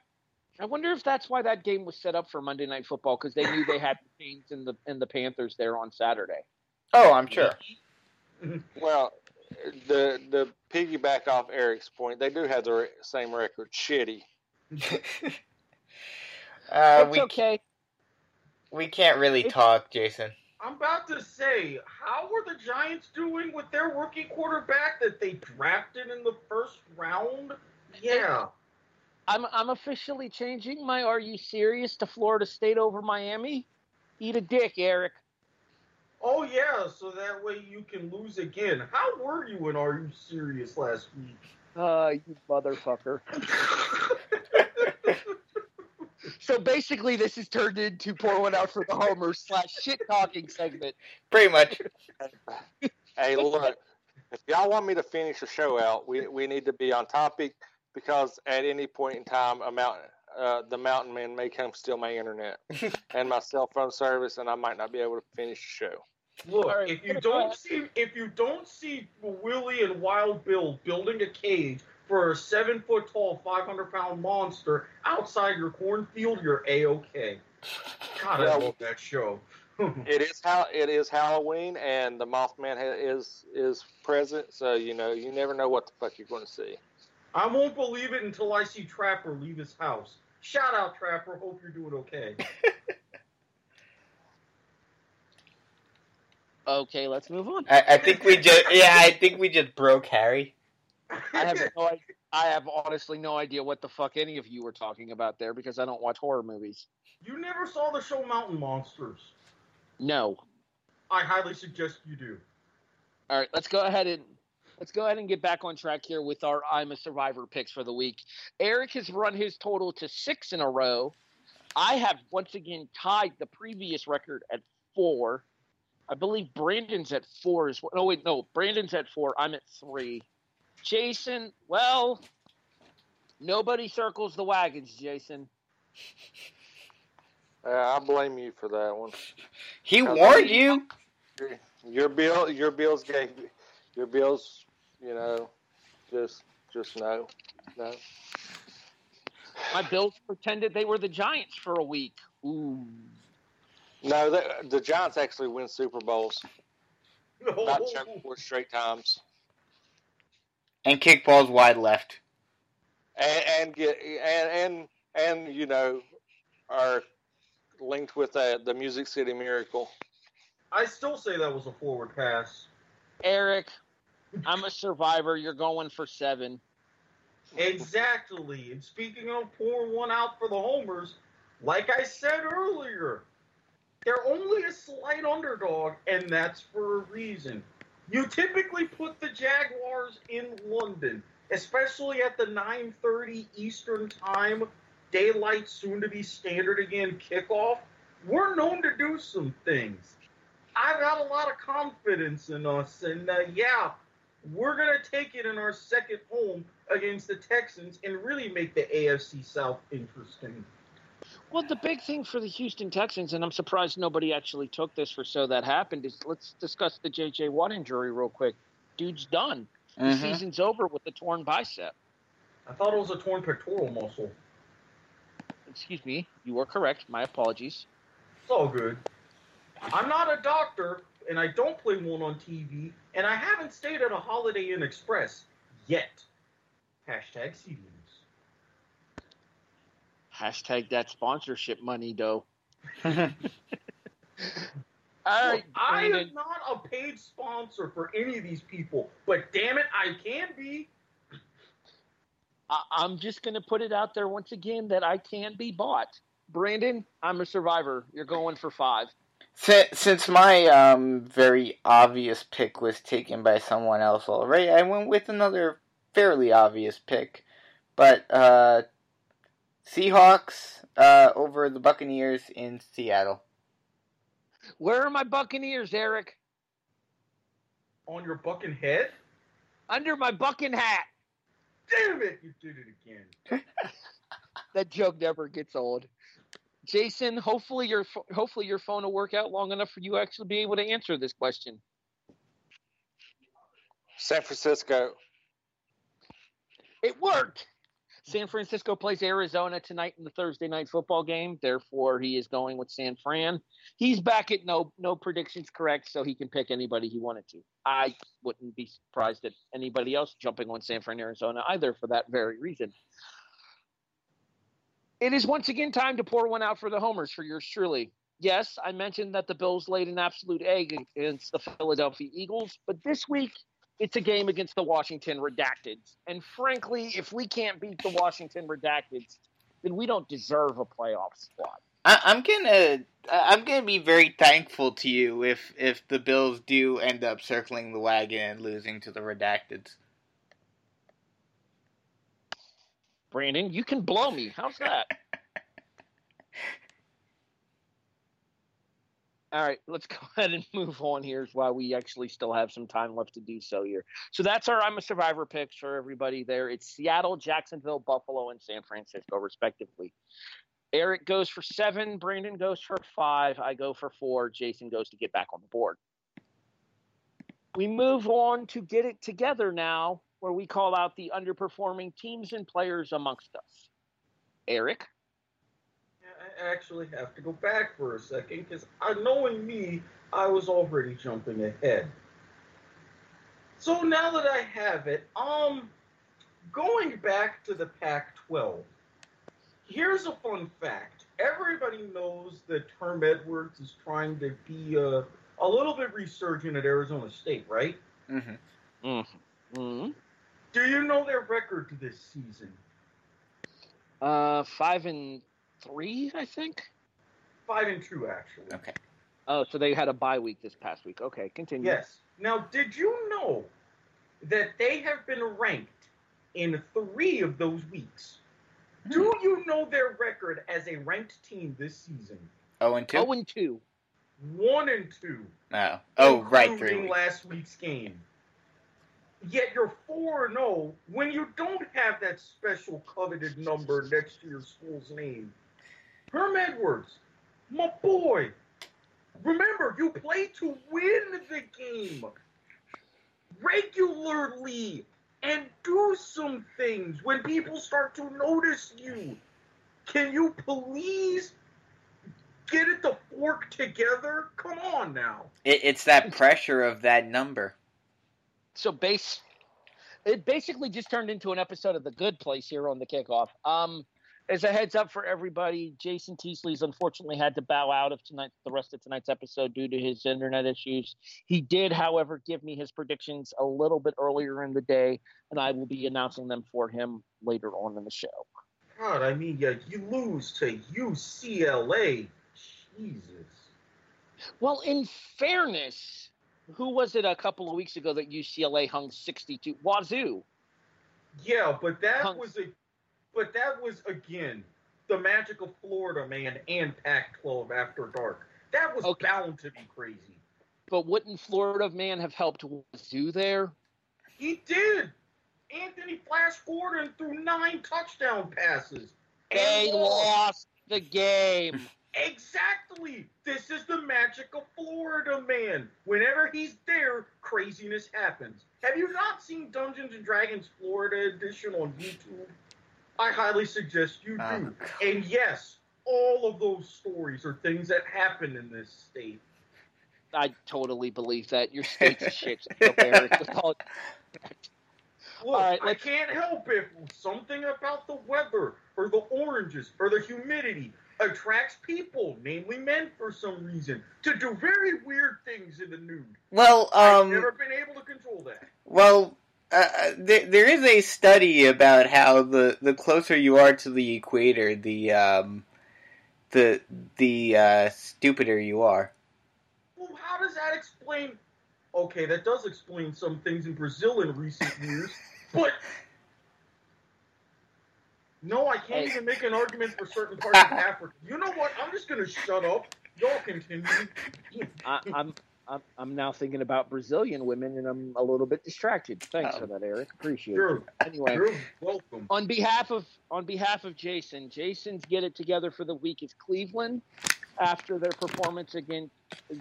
I wonder if that's why that game was set up for Monday Night Football because they knew they had the Canes and the and the Panthers there on Saturday. Oh, I'm sure. Well, the the piggyback off Erik's point, they do have the re- same record. Shitty. Uh, it's we okay. we can't really It's- talk, Jason. I'm about to say, how are the Giants doing with their rookie quarterback that they drafted in the first round? Yeah. I'm I'm officially changing my "Are you serious?" to Florida State over Miami. Eat a dick, Erik. Oh yeah, so that way you can lose again. How were you in Are You Serious last week? Uh, you motherfucker. so basically, this is turned into pour one out for the homers slash shit talking segment. Pretty much. Hey, look, if y'all want me to finish the show out, we we need to be on topic because at any point in time, a mountain, uh, the mountain man may come steal my internet and my cell phone service, and I might not be able to finish the show. Look, All right, if you don't see if you don't see Willie and Wild Bill building a cage for a seven foot tall, five hundred pound monster outside your cornfield, you're a okay. God, I love that show. It is how it is Halloween, and the Mothman ha- is is present, so you know you never know what the fuck you're going to see. I won't believe it until I see Trapper leave his house. Shout out Trapper, hope you're doing okay. Okay, let's move on. I, I think we just yeah, I think we just broke Harry. I have no. I have honestly no idea what the fuck any of you were talking about there because I don't watch horror movies. you never saw the show Mountain Monsters. No. I highly suggest you do. All right, let's go ahead and let's go ahead and get back on track here with our I'm a Survivor picks for the week. Erik has run his total to six in a row. I have once again tied the previous record at four. I believe Brandon's at four as well. No, wait, no. Brandon's at four. I'm at three. Jason, well, nobody circles the wagons, Jason. Uh, I blame you for that one. He Now, warned you. Your, your bill, your bills gave, your bills, you know, just, just no, no. My Bills pretended they were the Giants for a week. Ooh. No, the, the Giants actually win Super Bowls, not Oh. four straight times, And kick balls wide left. and, and get and and and you know, are linked with uh, the Music City Miracle. I still say that was a forward pass. Erik, I'm a survivor. You're going for seven. Exactly. And speaking of pouring one out for the homers, like I said earlier, they're only a slight underdog, and that's for a reason. You typically put the Jaguars in London, especially at the 9:30 Eastern Time, daylight soon to be standard again kickoff. We're known to do some things. I've got a lot of confidence in us, and uh, yeah, we're gonna take it in our second home against the Texans and really make the AFC South interesting. Well, the big thing for the Houston Texans, and I'm surprised nobody actually took this for so that happened, is let's discuss the J.J. Watt injury real quick. Dude's done. The Mhm. season's over with a torn bicep. I thought it was a torn pectoral muscle. Excuse me. You were correct. My apologies. It's all good. I'm not a doctor, and I don't play one on TV, and I haven't stayed at a Holiday Inn Express yet. Hashtag CDs. Hashtag that sponsorship money, though. All Look, I am not a paid sponsor for any of these people, but damn it, I can be. I- I'm just going to put it out there once again that I can be bought. Brandon, I'm a survivor. You're going for five. Since, since my um, very obvious pick was taken by someone else already, I went with another fairly obvious pick. But uh, Seahawks uh, over the Buccaneers in Seattle. Where are my Buccaneers, Erik? On your bucking head? Under my bucking hat. Damn it, you did it again. That joke never gets old. Jason, hopefully your hopefully your phone will work out long enough for you to actually be able to answer this question. San Francisco. It worked. San Francisco plays Arizona tonight in the Thursday night football game. Therefore, he is going with San Fran. He's back at no no predictions correct, so he can pick anybody he wanted to. I wouldn't be surprised at anybody else jumping on San Fran, Arizona either for that very reason. It is once again time to pour one out for the homers for yours truly. Yes, I mentioned that the Bills laid an absolute egg against the Philadelphia Eagles, but this week it's a game against the Washington Redacteds. And frankly, if we can't beat the Washington Redacteds, then we don't deserve a playoff spot. I, I'm gonna I'm gonna be very thankful to you if if the Bills do end up circling the wagon and losing to the Redacteds. Brandon, you can blow me. How's that? All right, let's go ahead and move on here while we actually still have some time left to do so here. So that's our I'm a Survivor picks for everybody there. It's Seattle, Jacksonville, Buffalo, and San Francisco, respectively. Erik goes for seven, Brandon goes for five, I go for four, Jason goes to get back on the board. We move on to get it together now, where we call out the underperforming teams and players amongst us. Eric? I actually have to go back for a second because I knowing me, I was already jumping ahead. So now that I have it, um, going back to the Pac-12, here's a fun fact. Everybody knows that Herm Edwards is trying to be a, a little bit resurgent at Arizona State, right? Mm-hmm. Mm-hmm. Do you know their record this season? Uh, five and three, I think. Five and two, actually. Okay. Oh, so they had a bye week this past week. Okay, continue. Yes. Now, did you know that they have been ranked in three of those weeks? Hmm. Do you know their record as a ranked team this season? Oh and two. Oh and two. One and two. oh, oh right, three. including weeks. last week's game. Yet you're four and zero when you don't have that special coveted number next to your school's name. Herm Edwards, my boy. Remember, you play to win the game regularly and do some things when people start to notice you. Can you please get it the fork together? Come on now. It, it's that pressure of that number. So base, it basically just turned into an episode of The Good Place here on the kickoff. Um, as a heads up for everybody, Jason Teasley's unfortunately had to bow out of tonight, the rest of tonight's episode due to his internet issues. He did, however, give me his predictions a little bit earlier in the day, and I will be announcing them for him later on in the show. God, I mean, yeah, you lose to UCLA. Jesus. Well, in fairness, who was it a couple of weeks ago that UCLA hung 62? Wazoo. Yeah, but that Hung- was a, but that was again the magic of Florida, man, and Pac-12 after dark. That was Okay. bound to be crazy. But wouldn't Florida man have helped Wazoo there? He did. Anthony Flash Gordon threw nine touchdown passes. They lost the game. Exactly. This is the magic of Florida, man. Whenever he's there, craziness happens. Have you not seen Dungeons and Dragons Florida Edition on YouTube? I highly suggest you do. Oh, and yes, all of those stories are things that happen in this state. I totally believe that. Your state's a shit. show, Erik. Look, All right, I can't help if something about the weather or the oranges or the humidity attracts people, namely men for some reason, to do very weird things in the nude. Well, I've um, never been able to control that. well, uh, there, there is a study about how the, the closer you are to the equator, the um, the the uh, stupider you are. Well, how does that explain? Okay, that does explain some things in Brazil in recent years, but no, I can't even make an argument for certain parts of Africa. You know what? I'm just gonna shut up. Y'all continue. I, I'm, I'm I'm now thinking about Brazilian women, and I'm a little bit distracted. Thanks Oh. for that, Erik. Appreciate it. Anyway, you're welcome. on behalf of on behalf of Jason, Jason's get it together for the week is Cleveland after their performance against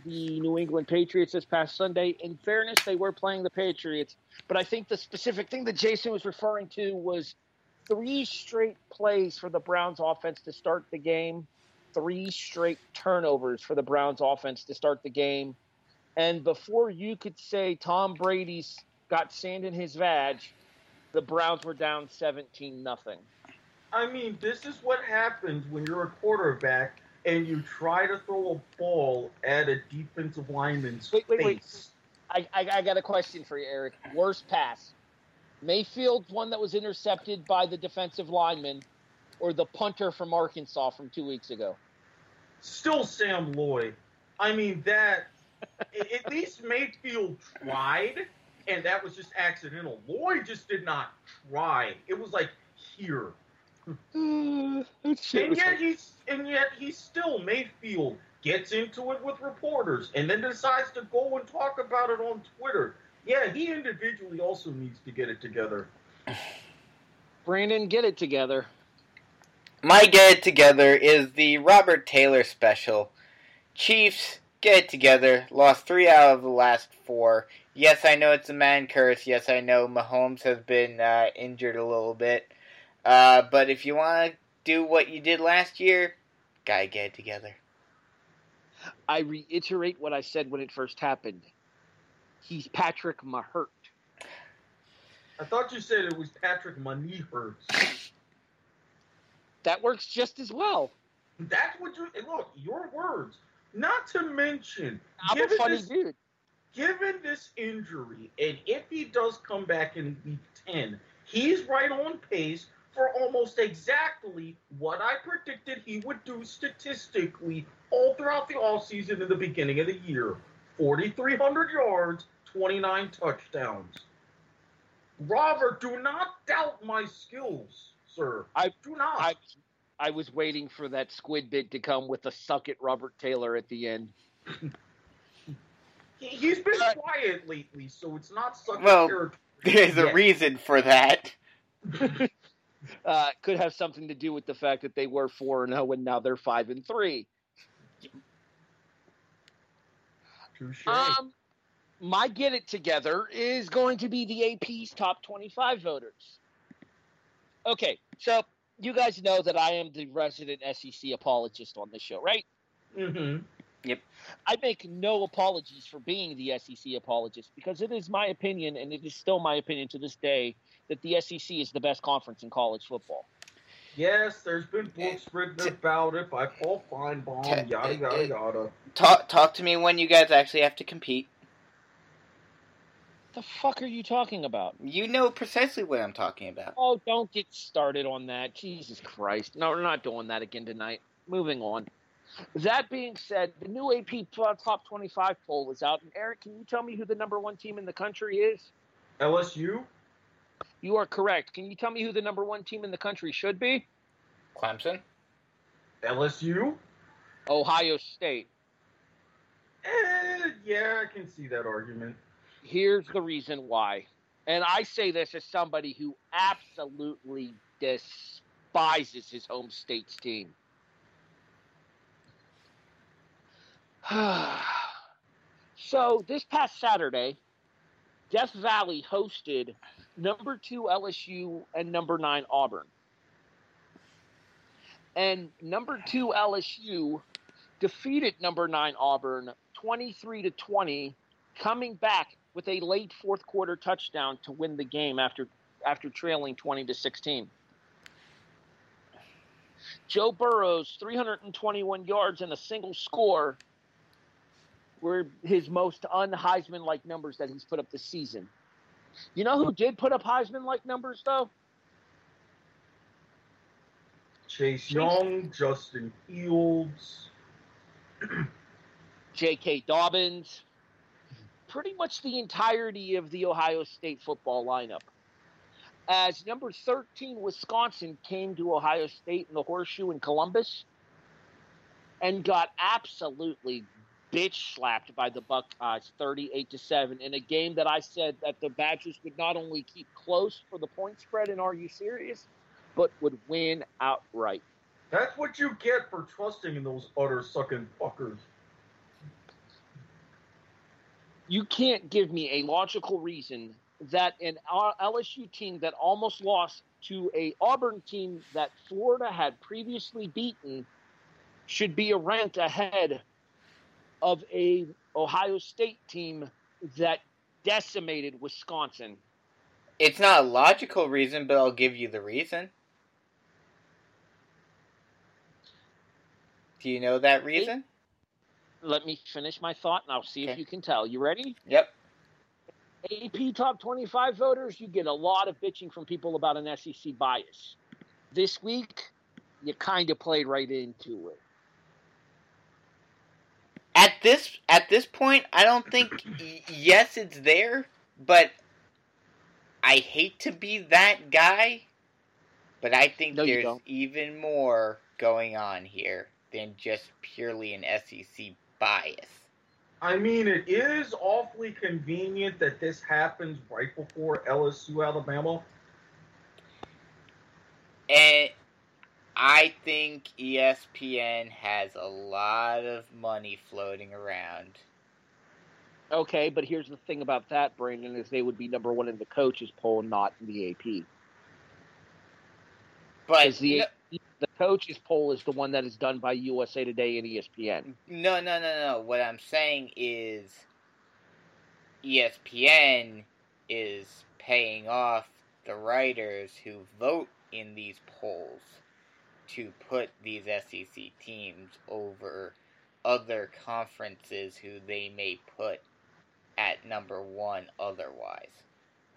the New England Patriots this past Sunday. In fairness, they were playing the Patriots, but I think the specific thing that Jason was referring to was three straight plays for the Browns offense to start the game, three straight turnovers for the Browns offense to start the game. And before you could say Tom Brady's got sand in his vag, the Browns were down 17 nothing. I mean, this is what happens when you're a quarterback and you try to throw a ball at a defensive lineman's Wait, wait, wait. face. I, I, I got a question for you, Erik. Worst pass. Mayfield's one that was intercepted by the defensive lineman or the punter from Arkansas from two weeks ago? Still Sam Loy. I mean, that at least Mayfield tried, and that was just accidental. Loy just did not try. It was like here. And yet he's and yet he still Mayfield gets into it with reporters and then decides to go and talk about it on Twitter. Yeah, he individually also needs to get it together. Brandon, get it together. My get it together is the Robert Taylor special. Chiefs get it together. Lost three out of the last four. Yes, I know it's a man curse. Yes, I know Mahomes has been uh, injured a little bit. Uh, but if you want to do what you did last year, gotta get it together. I reiterate what I said when it first happened. He's Patrick Mahert. I thought you said it was Patrick My. That works just as well. That's what you look. Your words. Not to mention, I'm a given funny this, dude. given this injury, and if he does come back in week ten, he's right on pace for almost exactly what I predicted he would do statistically all throughout the offseason in the beginning of the year. 4,300 yards, 29 touchdowns. Robert, do not doubt my skills, sir. I- do not. I I was waiting for that squid bit to come with a suck it Robert Taylor at the end. He, he's been Uh, quiet lately, so it's not such Well, territory. There's a yet. reason for that. Uh, could have something to do with the fact that they were four and zero and now they're five and three. Touche. Um, my get it together is going to be the AP's top 25 voters. Okay, so you guys know that I am the resident SEC apologist on this show, right? mm-hmm. Yep. I make no apologies for being the SEC apologist because it is my opinion, and it is still my opinion to this day, that the SEC is the best conference in college football. Yes, there's been books written T- about it by Paul Finebaum, T- yada yada uh, yada. Talk talk to me when you guys actually have to compete. The fuck are you talking about? You know precisely what I'm talking about. Oh, don't get started on that. Jesus Christ. No, we're not doing that again tonight. Moving on. That being said, the new AP Top 25 poll is out. And Erik, can you tell me who the number one team in the country is? LSU. You are correct. Can you tell me who the number one team in the country should be? Clemson. LSU. Ohio State. Eh, yeah, I can see that argument. Here's the reason why. And I say this as somebody who absolutely despises his home state's team. so this past Saturday, Death Valley hosted number two LSU and number nine Auburn. And number two LSU defeated number nine Auburn 23 to 20, coming back with a late fourth quarter touchdown to win the game after after trailing 20 to 16. Joe Burrow's 321 yards and a single score were his most un Heisman like numbers that he's put up this season. You know who did put up Heisman like numbers though? Chase Young, Justin Fields. J.K. Dobbins, pretty much the entirety of the Ohio State football lineup. As number 13, Wisconsin came to Ohio State in the horseshoe in Columbus and got absolutely bitch slapped by the Buckeyes 38 to 7 in a game that I said that the Badgers would not only keep close for the point spread and are you serious, but would win outright. That's what you get for trusting in those utter sucking fuckers. You can't give me a logical reason that an LSU team that almost lost to a Auburn team that Florida had previously beaten should be a ranked ahead of a Ohio State team that decimated Wisconsin. It's not a logical reason, but I'll give you the reason. Do you know that reason? Let me finish my thought and I'll see if you can tell. You ready? Yep. AP top 25 voters, you get a lot of bitching from people about an SEC bias. This week, you kind of played right into it. At this at this point, I don't think yes, it's there, but I hate to be that guy, but I think No, there's even more going on here than just purely an SEC bias. I mean, it is awfully convenient that this happens right before LSU Alabama. And I think ESPN has a lot of money floating around. Okay, but here's the thing about that, Brandon, is they would be number one in the coaches poll, not in the AP. But Because the no, the coaches poll is the one that is done by USA Today and ESPN. no, no, no, no. What I'm saying is ESPN is paying off the writers who vote in these polls to put these SEC teams over other conferences who they may put at number one otherwise.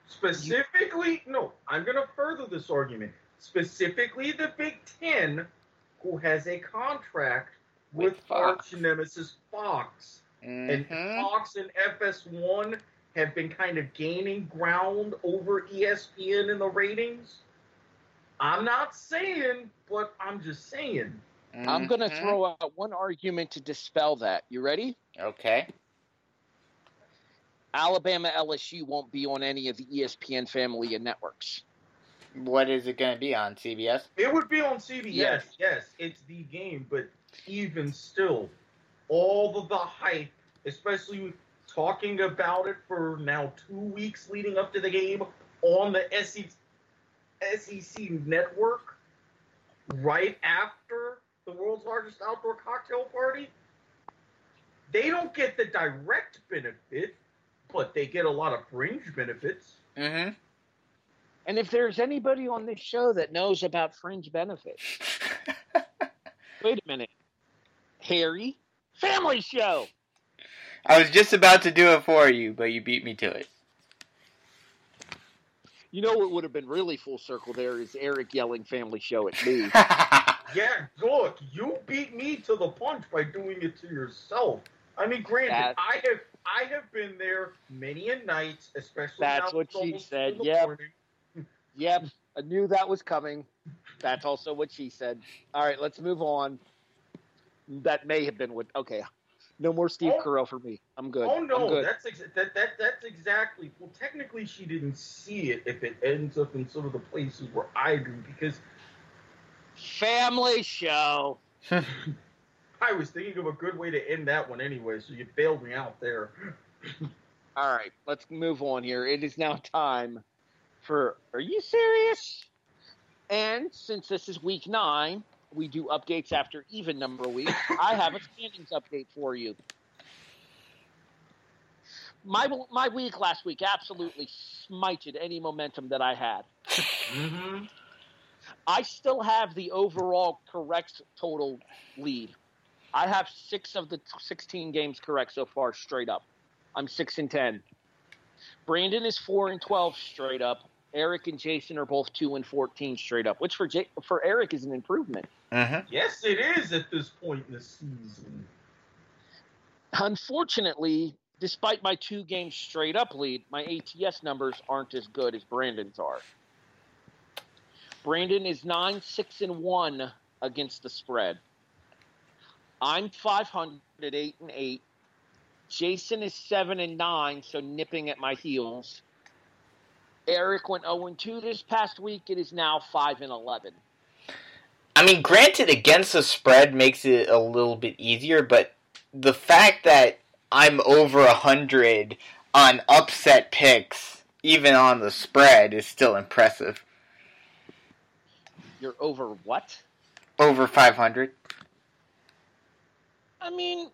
Specifically, no, I'm going to further this argument. Specifically, the Big Ten, who has a contract with, With Fox. arch nemesis Fox. And Mhm. Fox and FS1 have been kind of gaining ground over ESPN in the ratings. I'm not saying, but I'm just saying. I'm going to throw out one argument to dispel that. You ready? Okay. Alabama LSU won't be on any of the ESPN family of networks. What is it going to be on CBS? It would be on CBS. Yes. Yes, it's the game, but even still, all of the hype, especially talking about it for now two weeks leading up to the game on the SEC, SEC network, right after the world's largest outdoor cocktail party, they don't get the direct benefit, but they get a lot of fringe benefits. Mm-hmm. And if there's anybody on this show that knows about fringe benefits, wait a minute. Harry, family show. I was just about to do it for you, but you beat me to it. You know what would have been really full circle there is Erik yelling family show at me. Yeah, look, you beat me to the punch by doing it to yourself. I mean, granted, That- I have I have been there many a night, especially That's now what it's she almost said, in the yep. I knew that was coming. That's also what she said. All right, let's move on. That may have been what. Okay, no more Steve Oh. Carell for me. I'm good. Oh no, I'm good. that's ex- that, that that's exactly. Well, technically, she didn't see it if it ends up in some of the places where I do because Family show. I was thinking of a good way to end that one anyway. So you bailed me out there. All right, let's move on here. It is now time for Are You Serious? And since this is week nine, we do updates after even number weeks. I have a standings update for you. My my week last week absolutely smited any momentum that I had. Mm-hmm. I still have the overall correct total lead. I have six of the 16 games correct so far, straight up. I'm six and ten. Brandon is four and 12 straight up. Erik and Jason are both two and 14 straight up, which for J- for Erik is an improvement. mm-hmm. Yes, it is at this point in the season. Unfortunately, despite my two games straight up lead, my ATS numbers aren't as good as Brandon's are. Brandon is 9 6 and 1 against the spread. I'm 500 at 8 and 8. Jason is 7 and 9, so nipping at my heels. Erik went 0 and 2 this past week. It is now 5 and 11. I mean, granted, against the spread makes it a little bit easier, but the fact that I'm over a hundred on upset picks, even on the spread, is still impressive. You're over what? Over 500. I mean,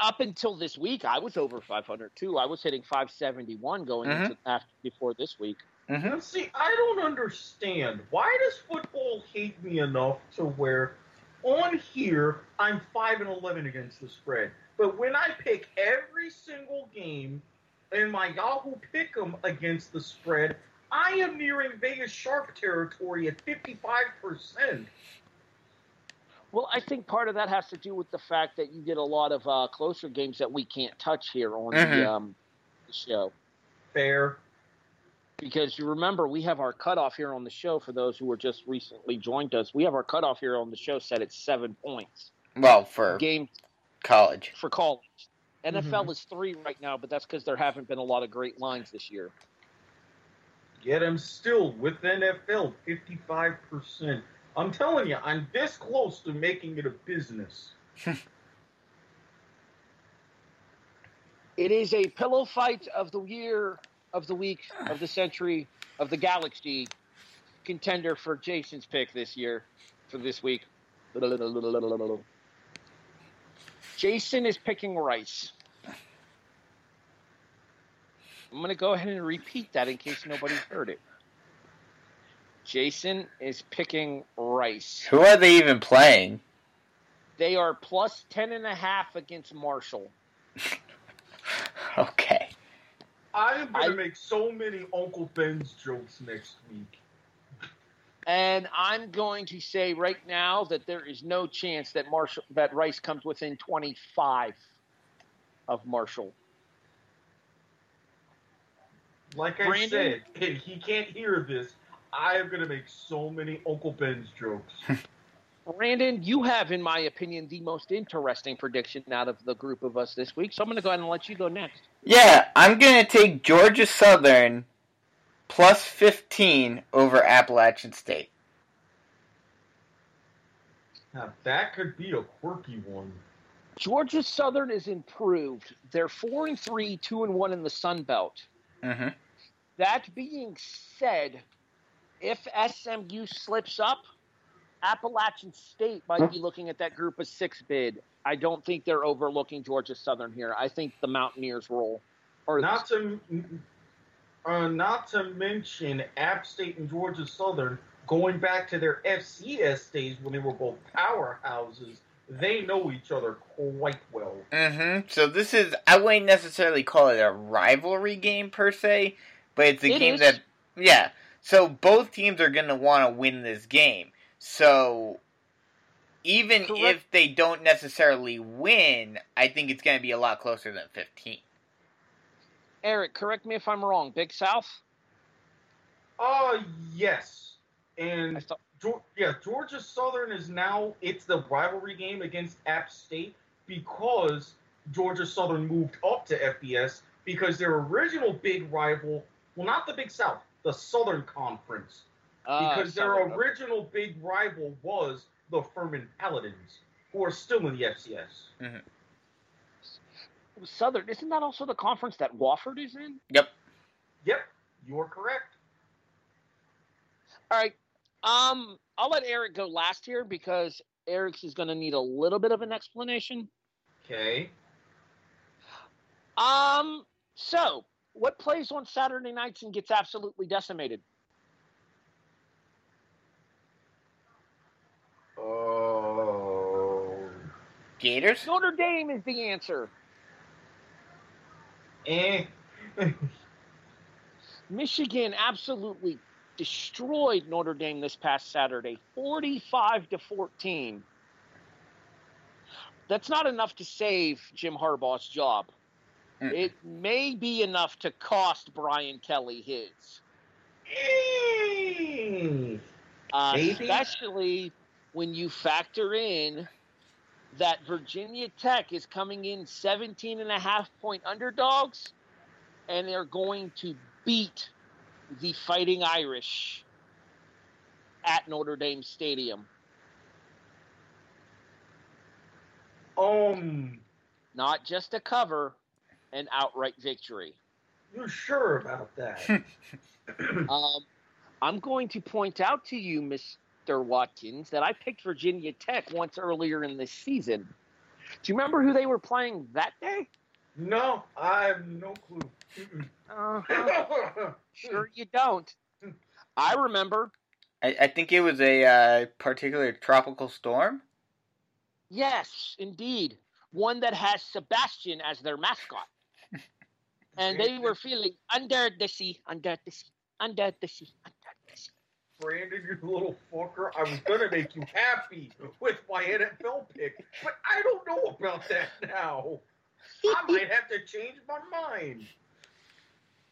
up until this week, I was over 500 too. I was hitting 571 going into after before this week. Mm-hmm. See, I don't understand. Why does football hate me enough to where on here I'm five and eleven against the spread, but when I pick every single game in my Yahoo Pick'em against the spread, I am nearing Vegas sharp territory at fifty five percent. Well, I think part of that has to do with the fact that you get a lot of uh, closer games that we can't touch here on Mhm. the, um, the show. Fair. Because you remember, we have our cutoff here on the show for those who were just recently joined us. We have our cutoff here on the show set at seven points. Well, for Game college. for college. NFL is three right now, but that's because there haven't been a lot of great lines this year. Yet I'm still with NFL fifty five percent. I'm telling you, I'm this close to making it a business. It is a pillow fight of the year, of the week, of the century, of the galaxy contender for Jason's pick this year, for this week. Jason is picking Rice. I'm going to go ahead and repeat that in case nobody heard it. Jason is picking Rice. Who are they even playing? They are plus 10 and a half against Marshall. Okay. I am going I- to make so many Uncle Ben's jokes next week. And I'm going to say right now that there is no chance that Marshall that Rice comes within 25 of Marshall. Like I Brandon? said, and he can't hear this. I am gonna make so many Uncle Ben's jokes. Brandon, you have, in my opinion, the most interesting prediction out of the group of us this week. So I'm going to go ahead and let you go next. Yeah, I'm going to take Georgia Southern plus 15 over Appalachian State. Now that could be a quirky one. Georgia Southern is improved. They're four and three, two and one in the Sun Belt. Mm-hmm. That being said, if SMU slips up, Appalachian State might be looking at that group of six bid. I don't think they're overlooking Georgia Southern here. I think the Mountaineers roll. Or Not to, uh, not to mention App State and Georgia Southern going back to their FCS days when they were both powerhouses. They know each other quite well. Mm-hmm. So this is, I wouldn't necessarily call it a rivalry game per se, but it's a It game is. that, yeah. So both teams are going to want to win this game. So even Correct. if they don't necessarily win, I think it's going to be a lot closer than 15. Erik, correct me if I'm wrong. Big South. Uh, yes. And yeah, Georgia Southern is now it's the rivalry game against App State because Georgia Southern moved up to FBS because their original big rival, well, not the Big South, the Southern Conference, uh, because their Southern. original big rival was the Furman Paladins, who are still in the FCS. Southern. Isn't that also the conference that Wofford is in? Yep. Yep, you're correct. All right. Um, I'll let Erik go last here because Erik's is going to need a little bit of an explanation. Okay. Um, so what plays on Saturday nights and gets absolutely decimated? Oh. Gators? Notre Dame is the answer. Eh. Michigan absolutely destroyed Notre Dame this past Saturday, 45 to 14. That's not enough to save Jim Harbaugh's job. It may be enough to cost Brian Kelly his. Uh, especially when you factor in that Virginia Tech is coming in 17 and a half point underdogs and they're going to beat the Fighting Irish at Notre Dame Stadium. Um, Not just a cover, an outright victory. You're sure about that? Um, I'm going to point out to you, Mr. Watkins, that I picked Virginia Tech once earlier in this season. Do you remember who they were playing that day? no, I have no clue. Uh-huh. Sure, you don't. I remember. I, I think it was a uh, particular tropical storm. Yes, indeed. One that has Sebastian as their mascot. And they were feeling under the sea, under the sea, under the sea, under the sea. Brandon, you little fucker, I was gonna make you happy with my NFL pick, but I don't know about that now. I might have to change my mind.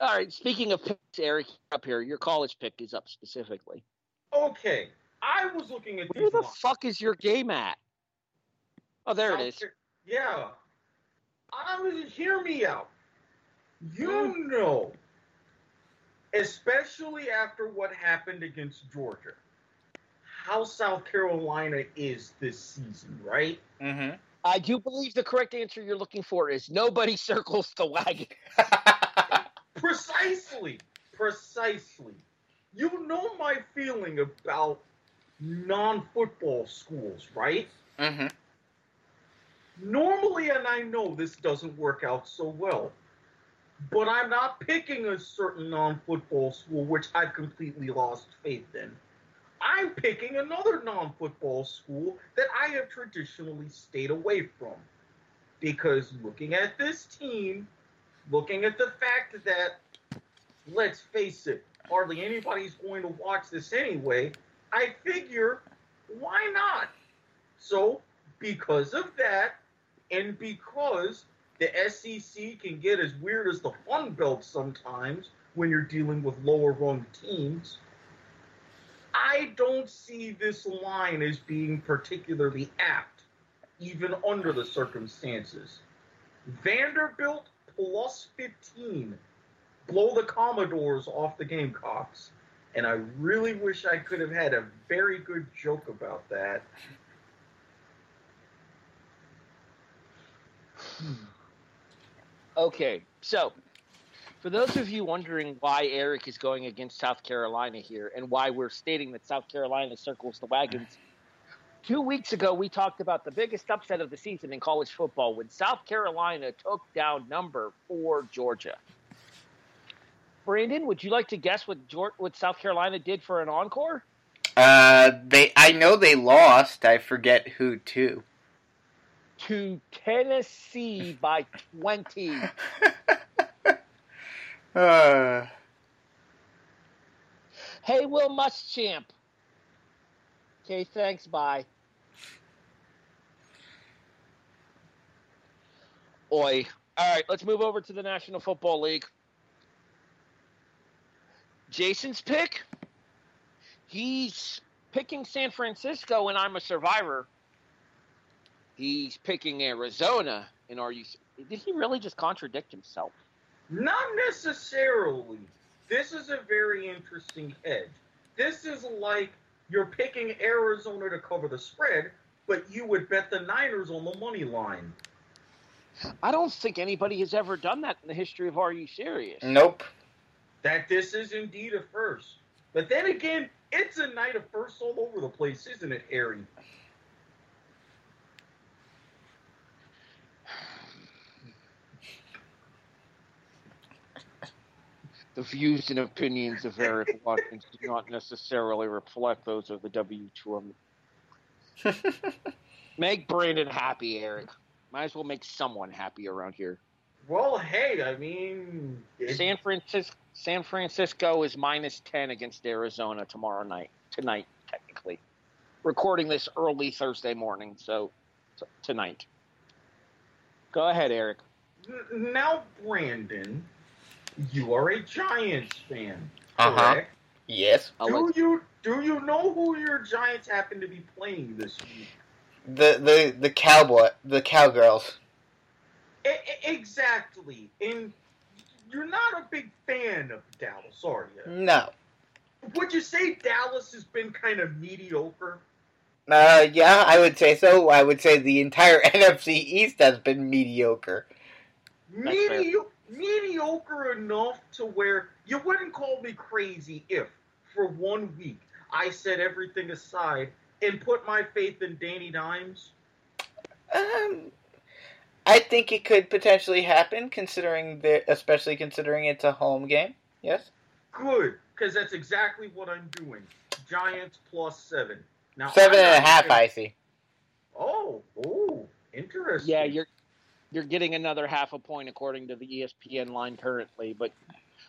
All right, speaking of picks, Erik, up here, your college pick is up specifically. Okay, I was looking at Where the lines. fuck is your game at? Oh, there it South is. Car- Yeah. I was hear me out. You know, especially after what happened against Georgia, how South Carolina is this season, right? Mm-hmm. I do believe the correct answer you're looking for is nobody circles the wagon. Precisely. Precisely. You know my feeling about non-football schools, right? mm-hmm. Normally, and I know this doesn't work out so well, but I'm not picking a certain non football school which I've completely lost faith in. I'm picking another non football school that I have traditionally stayed away from. Because looking at this team, looking at the fact that, let's face it, hardly anybody's going to watch this anyway, I figure, why not? So, because of that, and because the SEC can get as weird as the Fun Belt sometimes when you're dealing with lower rung teams, I don't see this line as being particularly apt, even under the circumstances. Vanderbilt plus 15 blow the Commodores off the Gamecocks. And I really wish I could have had a very good joke about that. Hmm. Okay, so for those of you wondering why Erik is going against South Carolina here and why we're stating that South Carolina circles the wagons, two weeks ago we talked about the biggest upset of the season in college football when South Carolina took down number four Georgia. Brandon, would you like to guess what Georgia, what South Carolina did for an encore? Uh, they. I know they lost. I forget who to. To Tennessee by 20. uh, Hey, Will Muschamp. Okay, thanks. Bye. Oi. All right, let's move over to the National Football League. Jason's pick. He's picking San Francisco, and I'm a survivor. He's picking Arizona, and are you? Did he really just contradict himself? Not necessarily. This is a very interesting edge. This is like you're picking Arizona to cover the spread, but you would bet the Niners on the money line. I don't think anybody has ever done that in the history of Are You Serious? nope. That this is indeed a first. But then again, it's a night of firsts all over the place, isn't it, Harry? The views and opinions of Erik Watkins do not necessarily reflect those of the W2M. Make Brandon happy, Erik. Might as well make someone happy around here. Well, hey, I mean, San Francisco, San Francisco is minus ten against Arizona tomorrow night. Tonight, technically, recording this early Thursday morning, so t- tonight. Go ahead, Erik. Now, Brandon, you are a Giants fan, Uh-huh. correct? Yes. I'll Do you do you know who your Giants happen to be playing this week? The the the cowboy the cowgirls. E- e- exactly, and you're not a big fan of Dallas, are you? No. Would you say Dallas has been kind of mediocre? Uh, yeah, I would say so. I would say the entire NFC East has been mediocre. fair. Medi- mediocre enough to where you wouldn't call me crazy if, for one week, I set everything aside and put my faith in Danny Dimes. Um, I think it could potentially happen, considering the, especially considering it's a home game. Yes. Good, because that's exactly what I'm doing. Giants plus seven. Now Seven I'm and a not half, even- I see. Oh, oh, interesting. Yeah, you're you're getting another half a point according to the ESPN line currently, but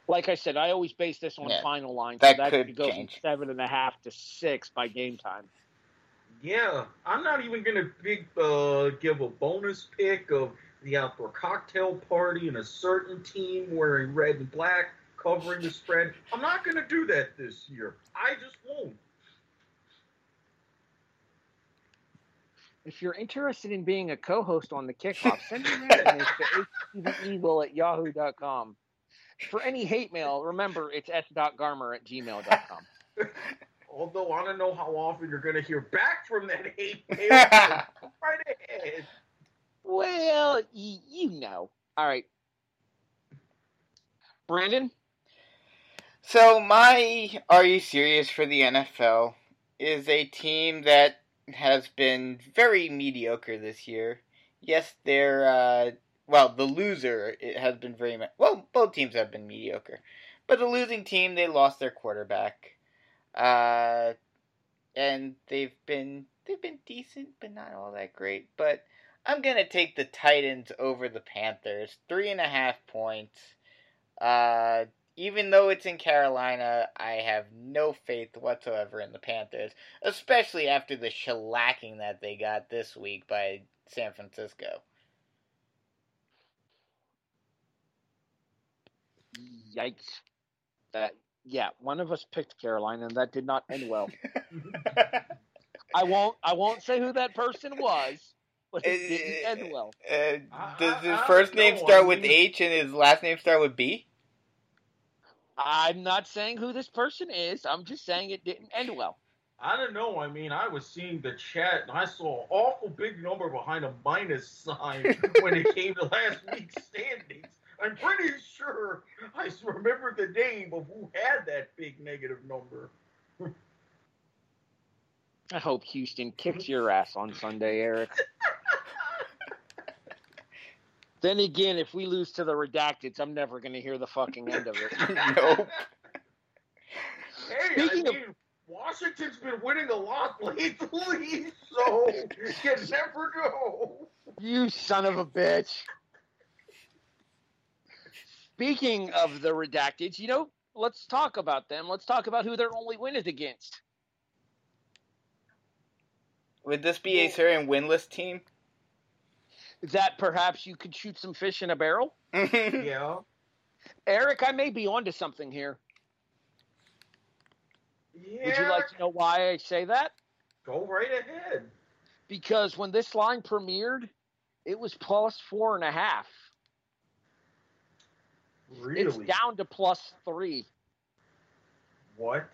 like I said, I always base this on Yeah, final line, that so that could could go change. from seven and a half to six by game time. Yeah, I'm not even gonna big uh, give a bonus pick of the outdoor cocktail party and a certain team wearing red and black covering the spread. I'm not gonna do that this year. I just won't. If you're interested in being a co-host on the kickoff, send your resumes to htvevil at yahoo.com. For any hate mail, remember it's s.garmer at gmail.com. Although I don't know how often you're gonna hear back from that hate mail. right ahead. Well, y- you know. All right. Brandon? So my Are You Serious for the NFL is a team that has been very mediocre this year. Yes, they're uh well, the loser it has been very me- well, both teams have been mediocre. But the losing team, they lost their quarterback. Uh and they've been they've been decent, but not all that great. But I'm gonna take the Titans over the Panthers. Three and a half points. Uh even though it's in Carolina, I have no faith whatsoever in the Panthers, especially after the shellacking that they got this week by San Francisco. Yikes. That Yeah, one of us picked Carolina, and that did not end well. I won't. I won't say who that person was, but it didn't end well. Uh, does his I first name start with H and his last name start with B? I'm not saying who this person is. I'm just saying it didn't end well. I don't know. I mean, I was seeing the chat and I saw an awful big number behind a minus sign when it came to last week's standings. I'm pretty sure I remember the name of who had that big negative number. I hope Houston kicks your ass on Sunday, Erik. then again, if we lose to the Redacteds, I'm never going to hear the fucking end of it. nope. Hey, Speaking I of- Washington's been winning a lot lately, so you never know. You son of a bitch. Speaking of the Redacteds, you know, let's talk about them. Let's talk about who their only win is against. Would this be a certain winless team? That perhaps you could shoot some fish in a barrel? Yeah. Erik, I may be onto something here. Yeah. Would you like to know why I say that? Go right ahead. Because when this line premiered, it was plus four and a half. Really? It's down to plus three. What?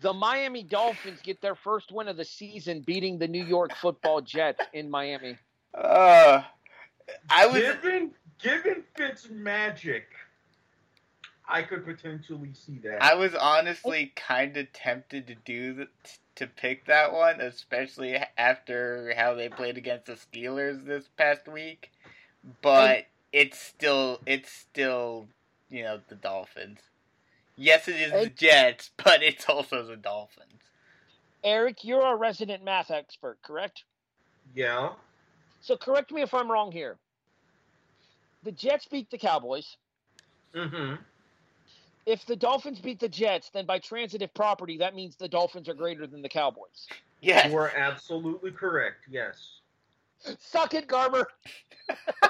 The Miami Dolphins get their first win of the season, beating the New York Football Jets in Miami. uh, I was Given given Fitz magic, I could potentially see that. I was honestly kind of tempted to do the, to pick that one, especially after how they played against the Steelers this past week. But it's still it's still you know the Dolphins. Yes, it is the Jets, but it's also the Dolphins. Erik, you're a resident math expert, correct? yeah. So correct me if I'm wrong here. The Jets beat the Cowboys. Mm-hmm. If the Dolphins beat the Jets, then by transitive property, that means the Dolphins are greater than the Cowboys. Yes. You are absolutely correct. Yes. Suck it, Garber.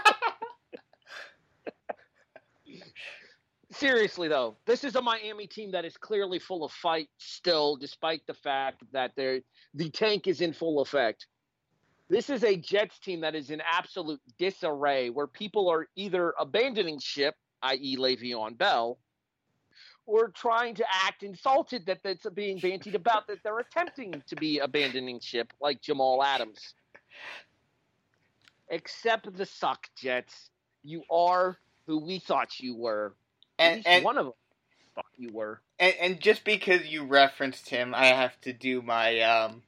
Seriously, though, this is a Miami team that is clearly full of fight still, despite the fact that they're, the tank is in full effect. This is a Jets team that is in absolute disarray, where people are either abandoning ship, i.e., Le'Veon Bell, or trying to act insulted that that's being bantied about that they're attempting to be abandoning ship, like Jamal Adams. Except the suck Jets, you are who we thought you were. At and least and, one of them thought you were. and and just because you referenced him, I have to do my um,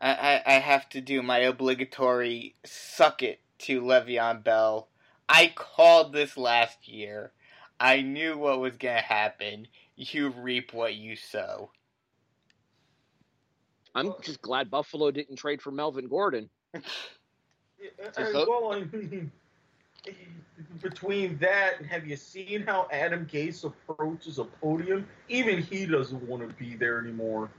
I I, I have to do my obligatory suck it to Le'Veon Bell. I called this last year. I knew what was gonna happen. You reap what you sow. I'm just glad Buffalo didn't trade for Melvin Gordon. Uh, well, I mean, between that and have you seen how Adam Gase approaches a podium? Even he doesn't want to be there anymore.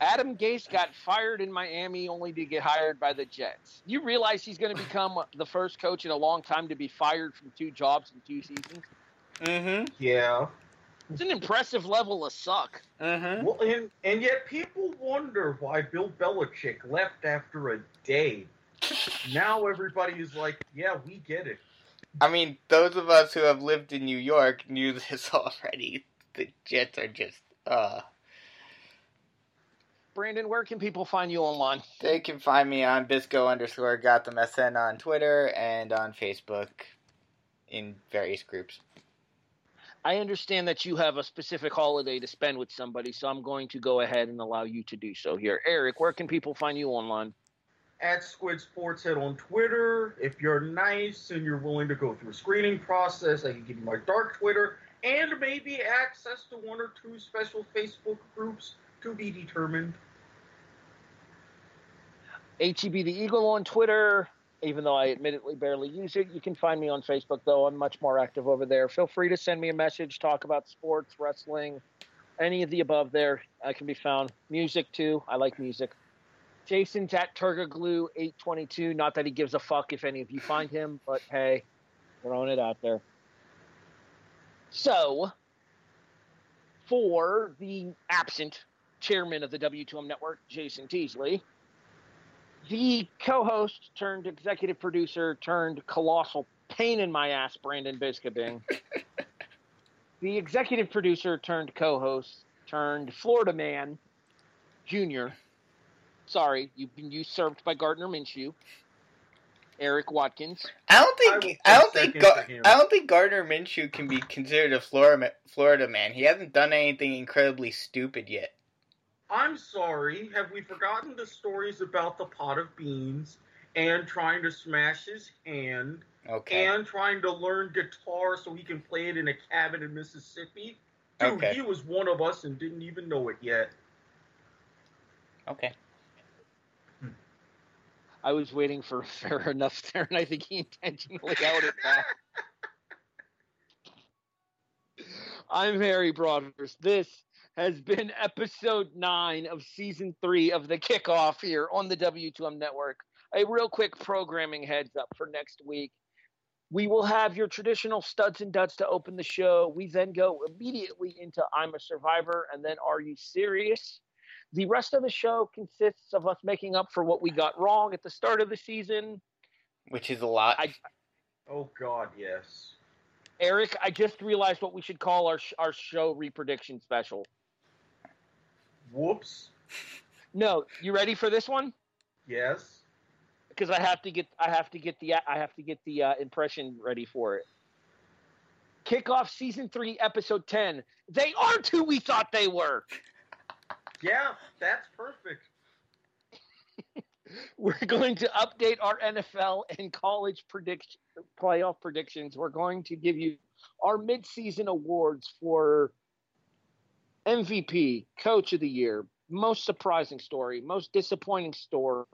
Adam Gase got fired in Miami only to get hired by the Jets. You realize he's going to become the first coach in a long time to be fired from two jobs in two seasons? Mm-hmm. Yeah. It's an impressive level of suck. Mm-hmm. Well, and and yet people wonder why Bill Belichick left after a day. Now everybody is like, yeah, we get it. I mean, those of us who have lived in New York knew this already. The Jets are just uh Brandon, where can people find you online? They can find me on Bisco underscore Gotham SN on Twitter and on Facebook in various groups. I understand that you have a specific holiday to spend with somebody, so I'm going to go ahead and allow you to do so here. Erik, where can people find you online? At Squid Sportshead on Twitter. If you're nice and you're willing to go through a screening process, I can give you my dark Twitter and maybe access to one or two special Facebook groups to be determined. HEB the Eagle on Twitter. Even though I admittedly barely use it, you can find me on Facebook, though. I'm much more active over there. Feel free to send me a message, talk about sports, wrestling, any of the above there. I can be found. Music, too. I like music. Jason's at Turgaglue822. Not that he gives a fuck if any of you find him, but hey, throwing it out there. So, for the absent chairman of the W2M network, Jason Teasley, the co host turned executive producer turned colossal pain in my ass, Brandon Biskobing, the executive producer turned co host turned Florida man, Junior. Sorry, you've been usurped by Gardner Minshew. Erik Watkins. I don't think I, don't think second Gar- I don't think Gardner Minshew can be considered a Florida Florida man. He hasn't done anything incredibly stupid yet. I'm sorry. Have we forgotten the stories about the pot of beans and trying to smash his hand Okay. and trying to learn guitar so he can play it in a cabin in Mississippi? Dude, Okay. he was one of us and didn't even know it yet. Okay. I was waiting for fair enough there, and I think he intentionally it back. I'm Harry Broadhurst. This has been episode nine of season three of the kickoff here on the W2M network. A real quick programming heads up for next week. We will have your traditional studs and duds to open the show. We then go immediately into I'm a Survivor and then Are You Serious? The rest of the show consists of us making up for what we got wrong at the start of the season. Which is a lot. I- Oh God, yes. Erik, I just realized what we should call our sh- our show reprediction special. Whoops. No, you ready for this one? Yes. Because I have to get I have to get the I have to get the uh, impression ready for it. Kickoff season three, episode ten. They aren't who we thought they were. Yeah, that's perfect. We're going to update our NFL and college predict playoff predictions. We're going to give you our midseason awards for MVP, Coach of the Year, most surprising story, most disappointing story.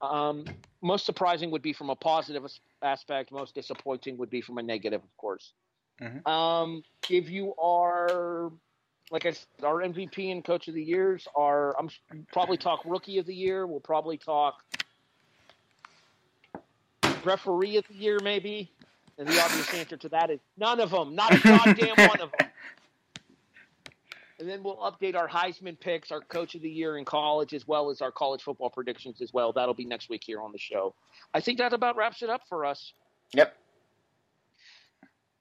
Um, most surprising would be from a positive aspect. Most disappointing would be from a negative, of course. Mhm. Um, give you our, like I said, our MVP and Coach of the Years. are. I'm probably talk Rookie of the Year. We'll probably talk Referee of the Year, maybe. And the obvious answer to that is none of them. Not a goddamn one of them. And then we'll update our Heisman picks, our Coach of the Year in college, as well as our college football predictions as well. That'll be next week here on the show. I think that about wraps it up for us. Yep.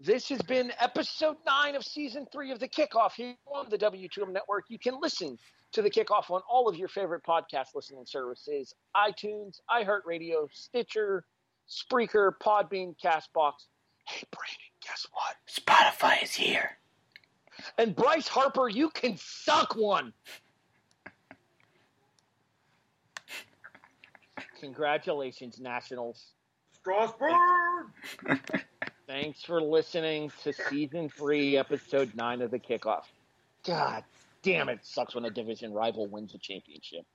This has been episode nine of season three of the kickoff here on the W2M network. You can listen to the kickoff on all of your favorite podcast listening services iTunes, iHeartRadio, Stitcher, Spreaker, Podbean, Castbox. Hey, Brandon, guess what? Spotify is here. And Bryce Harper, you can suck one. Congratulations, Nationals. Strasburg. Thanks for listening to season three, episode nine of the kickoff. God damn it, sucks when a division rival wins a championship.